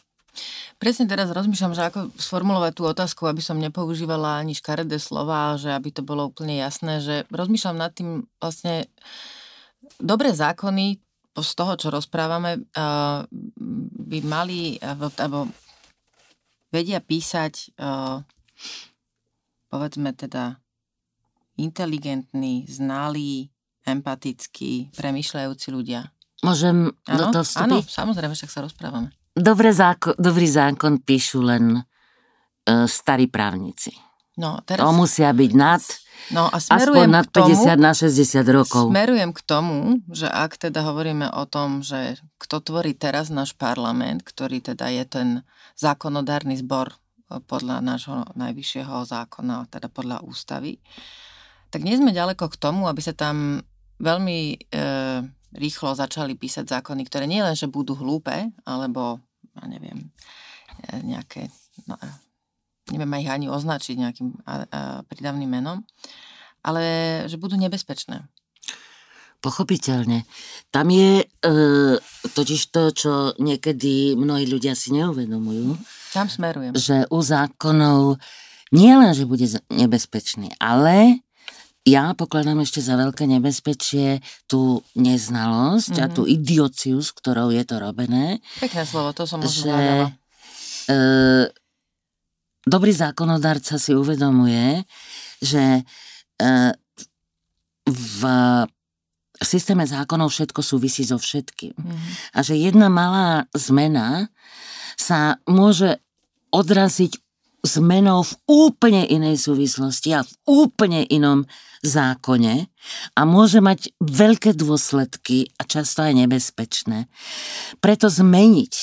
Presne teraz rozmýšľam, že ako sformulovať tú otázku, aby som nepoužívala ani škaredé slova, že aby to bolo úplne jasné, že rozmýšľam nad tým vlastne dobré zákony z toho, čo rozprávame, by mali, alebo vedia písať povedzme teda inteligentní, znalí, empatickí, premyšľajúci ľudia. Môžem ano? do toho vstúpiť? Áno, samozrejme, však sa rozprávame. Dobré zákon, dobrý zákon píšu len uh, starí právnici. No, teraz... To musia byť nad, no, a aspoň nad 50 tomu, na 60 rokov. Smerujem k tomu, že ak teda hovoríme o tom, že kto tvorí teraz náš parlament, ktorý teda je ten zákonodárny zbor e, podľa nášho najvyššieho zákona, teda podľa ústavy, tak nie sme ďaleko k tomu, aby sa tam veľmi e, rýchlo začali písať zákony, ktoré nie len, že budú hlúpe, alebo ja neviem, e, nejaké, no, neviem aj ich ani označiť nejakým a, a, pridavným menom, ale že budú nebezpečné. Pochopiteľne. Tam je e, totiž to, čo niekedy mnohí ľudia si neuvedomujú. Tam smerujem. Že u zákonov nie len, že bude nebezpečný, ale ja pokladám ešte za veľké nebezpečie tú neznalosť mm-hmm. a tú mhm. idiociu, s ktorou je to robené. Pekné slovo, to som možno že, e, Dobrý zákonodárca si uvedomuje, že e, v systéme zákonov všetko súvisí so všetkým. Mm-hmm. A že jedna malá zmena sa môže odraziť zmenou v úplne inej súvislosti a v úplne inom zákone a môže mať veľké dôsledky a často aj nebezpečné. Preto zmeniť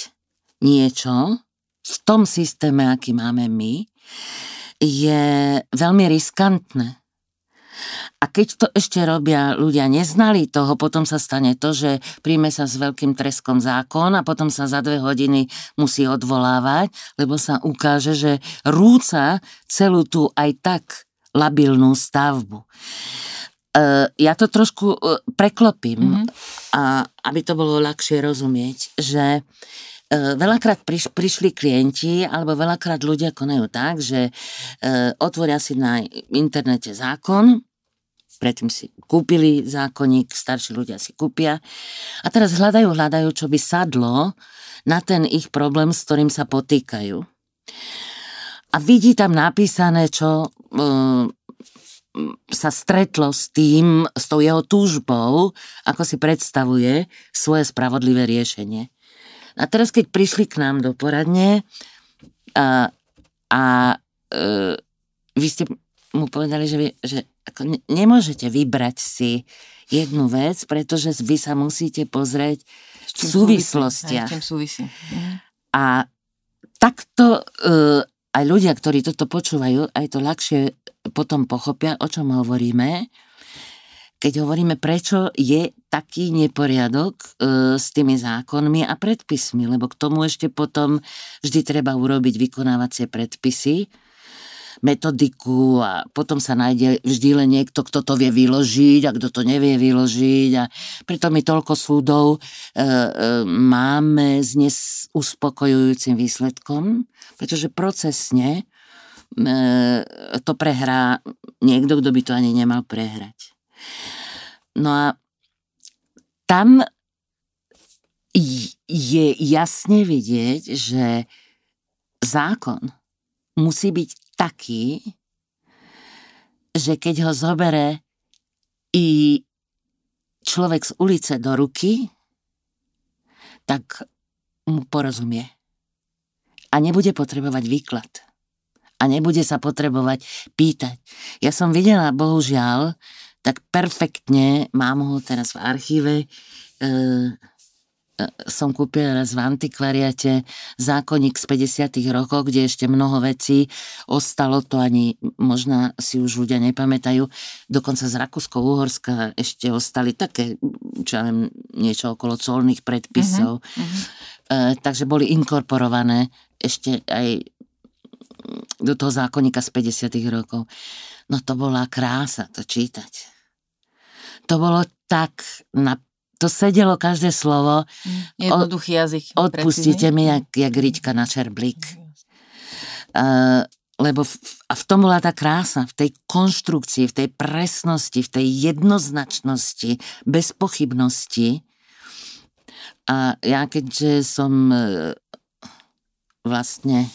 niečo v tom systéme, aký máme my, je veľmi riskantné. A keď to ešte robia ľudia neznali toho, potom sa stane to, že príjme sa s veľkým treskom zákon a potom sa za dve hodiny musí odvolávať, lebo sa ukáže, že rúca celú tú aj tak labilnú stavbu. Uh, ja to trošku uh, preklopím, mm-hmm. a, aby to bolo ľahšie rozumieť, že veľakrát priš, prišli klienti, alebo veľakrát ľudia konajú tak, že otvoria si na internete zákon, predtým si kúpili zákonník, starší ľudia si kúpia a teraz hľadajú, hľadajú, čo by sadlo na ten ich problém, s ktorým sa potýkajú a vidí tam napísané, čo uh, sa stretlo s tým, s tou jeho túžbou, ako si predstavuje svoje spravodlivé riešenie. A teraz, keď prišli k nám do poradne a, a uh, vy ste mu povedali, že, vy, že ako ne, nemôžete vybrať si jednu vec, pretože vy sa musíte pozrieť v súvislostiach. Súvisí. A takto uh, aj ľudia, ktorí toto počúvajú, aj to ľahšie potom pochopia, o čom hovoríme, keď hovoríme, prečo je taký neporiadok e, s tými zákonmi a predpismi, lebo k tomu ešte potom vždy treba urobiť vykonávacie predpisy, metodiku a potom sa nájde vždy len niekto, kto to vie vyložiť a kto to nevie vyložiť a preto my toľko súdov e, e, máme s uspokojujúcim výsledkom, pretože procesne e, to prehrá niekto, kto by to ani nemal prehrať. No a tam je jasne vidieť, že zákon musí byť taký, že keď ho zobere i človek z ulice do ruky, tak mu porozumie. A nebude potrebovať výklad. A nebude sa potrebovať pýtať. Ja som videla, bohužiaľ, tak perfektne, mám ho teraz v archíve, e, som kúpila raz v antikvariate zákonník z 50 rokov, kde ešte mnoho vecí ostalo, to ani možno si už ľudia nepamätajú. Dokonca z Rakúsko-Uhorska ešte ostali také, čo ja viem, niečo okolo colných predpisov. Uh-huh, uh-huh. E, takže boli inkorporované ešte aj do toho zákonníka z 50 rokov. No to bola krása to čítať. To bolo tak na to sedelo každé slovo. Mm, jednoduchý jazyk. Odpustite mi, jak, jak riťka na čerblík. Uh, lebo v, a v tom bola tá krása, v tej konštrukcii, v tej presnosti, v tej jednoznačnosti, bez pochybnosti. A ja keďže som uh, vlastne,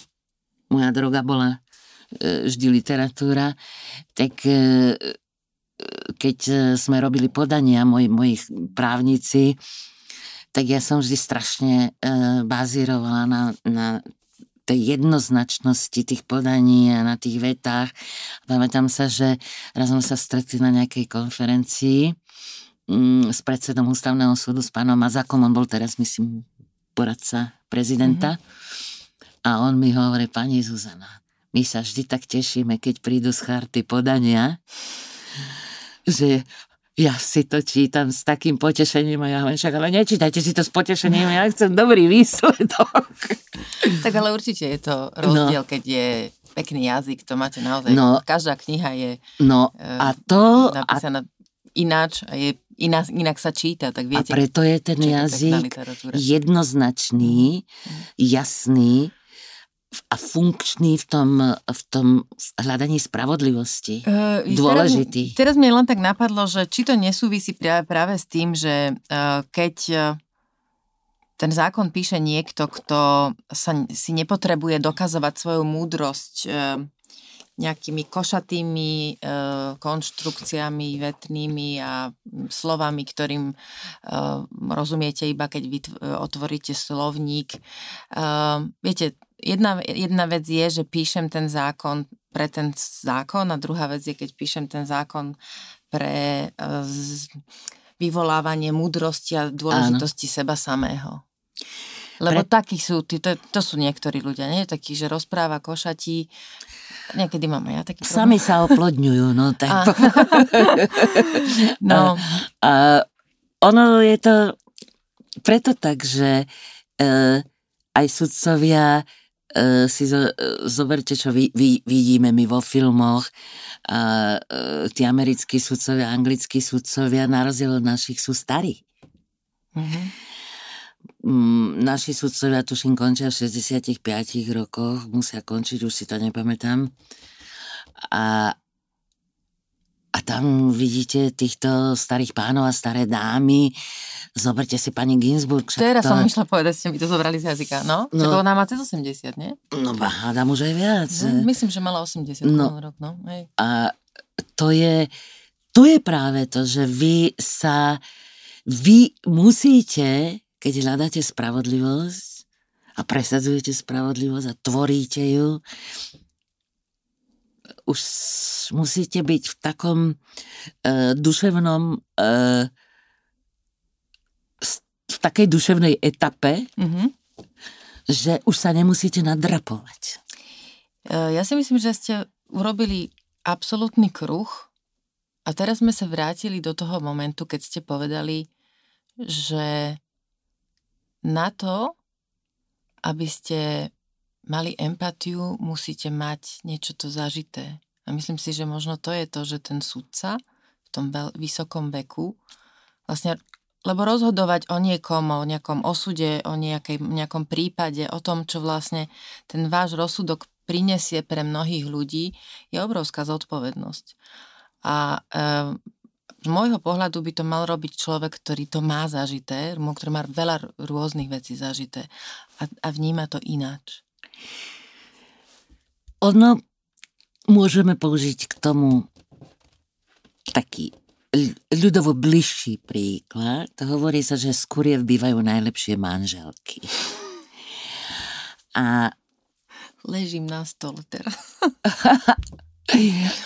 moja droga bola uh, vždy literatúra, tak uh, keď e, sme robili podania, moji, moji právnici, tak ja som vždy strašne e, bazírovala na, na tej jednoznačnosti tých podaní a na tých vetách. Pamätám sa, že raz sme sa stretli na nejakej konferencii mm, s predsedom ústavného súdu, s pánom Mazakom, on bol teraz, myslím, poradca prezidenta. Mm-hmm. A on mi hovorí, pani Zuzana, my sa vždy tak tešíme, keď prídu z charty podania, že ja si to čítam s takým potešením a ja len však, ale nečítajte si to s potešením, ja chcem dobrý výsledok. Tak ale určite je to rozdiel, no. keď je pekný jazyk, to máte naozaj, no, každá kniha je no, a to, napísaná a... ináč a je inak, inak sa číta, tak viete. A preto je ten jazyk jednoznačný, mm. jasný, a funkčný v tom, v tom hľadaní spravodlivosti. Uh, Dôležitý. Teraz, teraz mi len tak napadlo, že či to nesúvisí práve, práve s tým, že uh, keď uh, ten zákon píše niekto, kto sa, si nepotrebuje dokazovať svoju múdrosť uh, nejakými košatými e, konštrukciami vetnými a slovami, ktorým e, rozumiete iba, keď vy otvoríte slovník. E, viete, jedna, jedna vec je, že píšem ten zákon pre ten zákon a druhá vec je, keď píšem ten zákon pre uh, z, vyvolávanie múdrosti a dôležitosti Áno. seba samého. Lebo pre... takí sú, to, to sú niektorí ľudia, nie? Takí, že rozpráva košatí. Niekedy mám ja taký problém. Sami sa oplodňujú, no tak. A... no. A, a ono je to preto tak, že e, aj sudcovia si zo, uh, zoberte, čo vy, vy, vidíme my vo filmoch. Uh, uh, tí americkí sudcovia, anglickí sudcovia, na rozdiel od našich, sú starí. Mm-hmm. Naši sudcovia, tuším, končia v 65 rokoch, musia končiť, už si to nepamätám. A, a tam vidíte týchto starých pánov a staré dámy, Zoberte si pani Ginsburg. Teraz to... som išla povedať, ste mi to zobrali z jazyka, no? no. Však ona má cez 80, nie? No hádam už aj viac. No, myslím, že mala 80 no. rok, no. Hej. A to je, to je práve to, že vy sa, vy musíte, keď hľadáte spravodlivosť a presadzujete spravodlivosť a tvoríte ju, už musíte byť v takom uh, duševnom uh, v takej duševnej etape, mm-hmm. že už sa nemusíte nadrapovať. ja si myslím, že ste urobili absolútny kruh a teraz sme sa vrátili do toho momentu, keď ste povedali, že na to, aby ste mali empatiu, musíte mať niečo to zažité. A myslím si, že možno to je to, že ten sudca v tom vysokom veku vlastne lebo rozhodovať o niekom, o nejakom osude, o nejakej, nejakom prípade, o tom, čo vlastne ten váš rozsudok prinesie pre mnohých ľudí, je obrovská zodpovednosť. A e, z môjho pohľadu by to mal robiť človek, ktorý to má zažité, ktorý má veľa rôznych vecí zažité a, a vníma to ináč. Ono môžeme použiť k tomu taký ľudovo bližší príklad. Hovorí sa, že z kuriev bývajú najlepšie manželky. A... Ležím na stole teraz.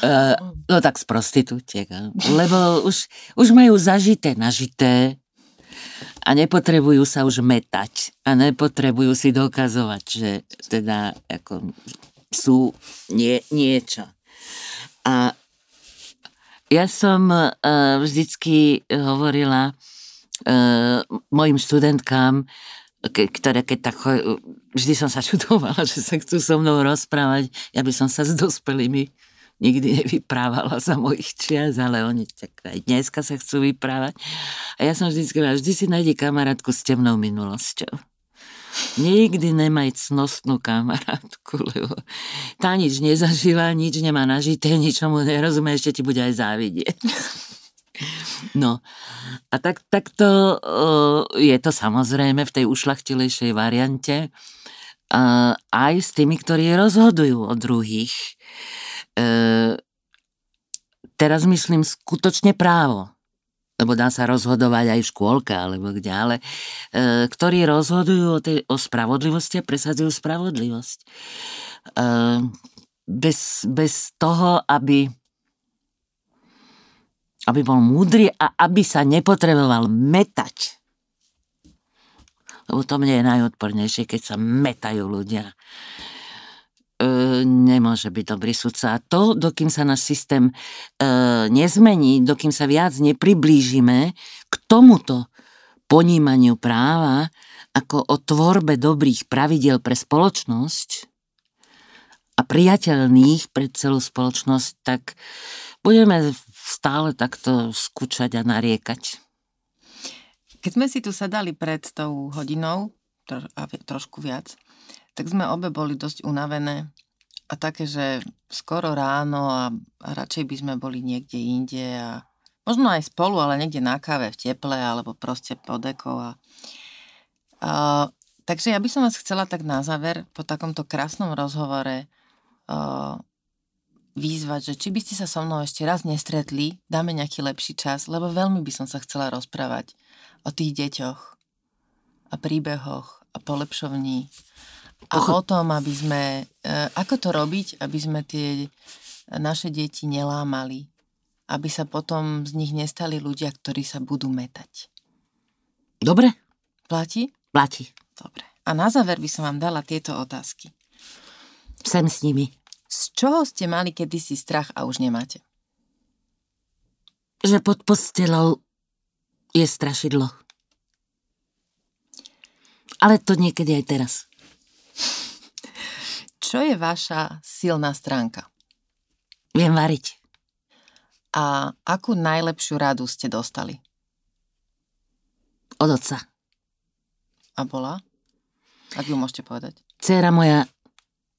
uh, no tak z prostitútiek. Lebo už, už majú zažité, nažité a nepotrebujú sa už metať a nepotrebujú si dokazovať, že teda ako sú nie, niečo. A ja som uh, vždycky hovorila uh, mojim študentkám, ke, ktoré keď tak, vždy som sa čudovala, že sa chcú so mnou rozprávať. Ja by som sa s dospelými nikdy nevyprávala za mojich čias, ale oni tak aj dneska sa chcú vyprávať. A ja som vždy povedala, vždy si nájde kamarátku s temnou minulosťou. Nikdy nemaj cnostnú kamarátku, lebo tá nič nezažíva, nič nemá nažité, ničomu nerozumie, ešte ti bude aj závidieť. No, a tak, tak to je to samozrejme v tej ušlachtilejšej variante aj s tými, ktorí rozhodujú o druhých. Uh, teraz myslím skutočne právo lebo dá sa rozhodovať aj v škôlke alebo kde, ale e, ktorí rozhodujú o, tej, o spravodlivosti a presadzujú spravodlivosť. E, bez, bez toho, aby aby bol múdry a aby sa nepotreboval metať. Lebo to mne je najodpornejšie, keď sa metajú ľudia e, nemôže byť dobrý sudca. A to, dokým sa náš systém e, nezmení, dokým sa viac nepriblížime k tomuto ponímaniu práva ako o tvorbe dobrých pravidel pre spoločnosť a priateľných pre celú spoločnosť, tak budeme stále takto skúčať a nariekať. Keď sme si tu sadali pred tou hodinou, trošku viac, tak sme obe boli dosť unavené a také, že skoro ráno a, a radšej by sme boli niekde inde a možno aj spolu, ale niekde na káve v teple alebo proste pod dekou. A, a, takže ja by som vás chcela tak na záver po takomto krásnom rozhovore a, výzvať, že či by ste sa so mnou ešte raz nestretli, dáme nejaký lepší čas, lebo veľmi by som sa chcela rozprávať o tých deťoch a príbehoch a polepšovní a o tom, aby sme, e, ako to robiť, aby sme tie naše deti nelámali, aby sa potom z nich nestali ľudia, ktorí sa budú metať. Dobre. Platí? Platí. Dobre. A na záver by som vám dala tieto otázky. Sem s nimi. Z čoho ste mali kedysi strach a už nemáte? Že pod postelou je strašidlo. Ale to niekedy aj teraz. Čo je vaša silná stránka? Viem variť. A akú najlepšiu radu ste dostali? Od otca. A bola? Ak ju môžete povedať. Cera moja,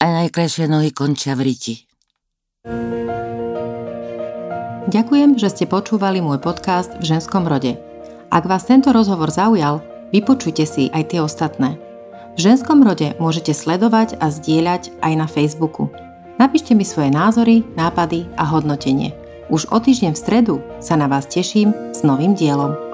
aj najkrajšie nohy končia v riti. Ďakujem, že ste počúvali môj podcast v ženskom rode. Ak vás tento rozhovor zaujal, vypočujte si aj tie ostatné. V ženskom rode môžete sledovať a zdieľať aj na Facebooku. Napíšte mi svoje názory, nápady a hodnotenie. Už o týždeň v stredu sa na vás teším s novým dielom.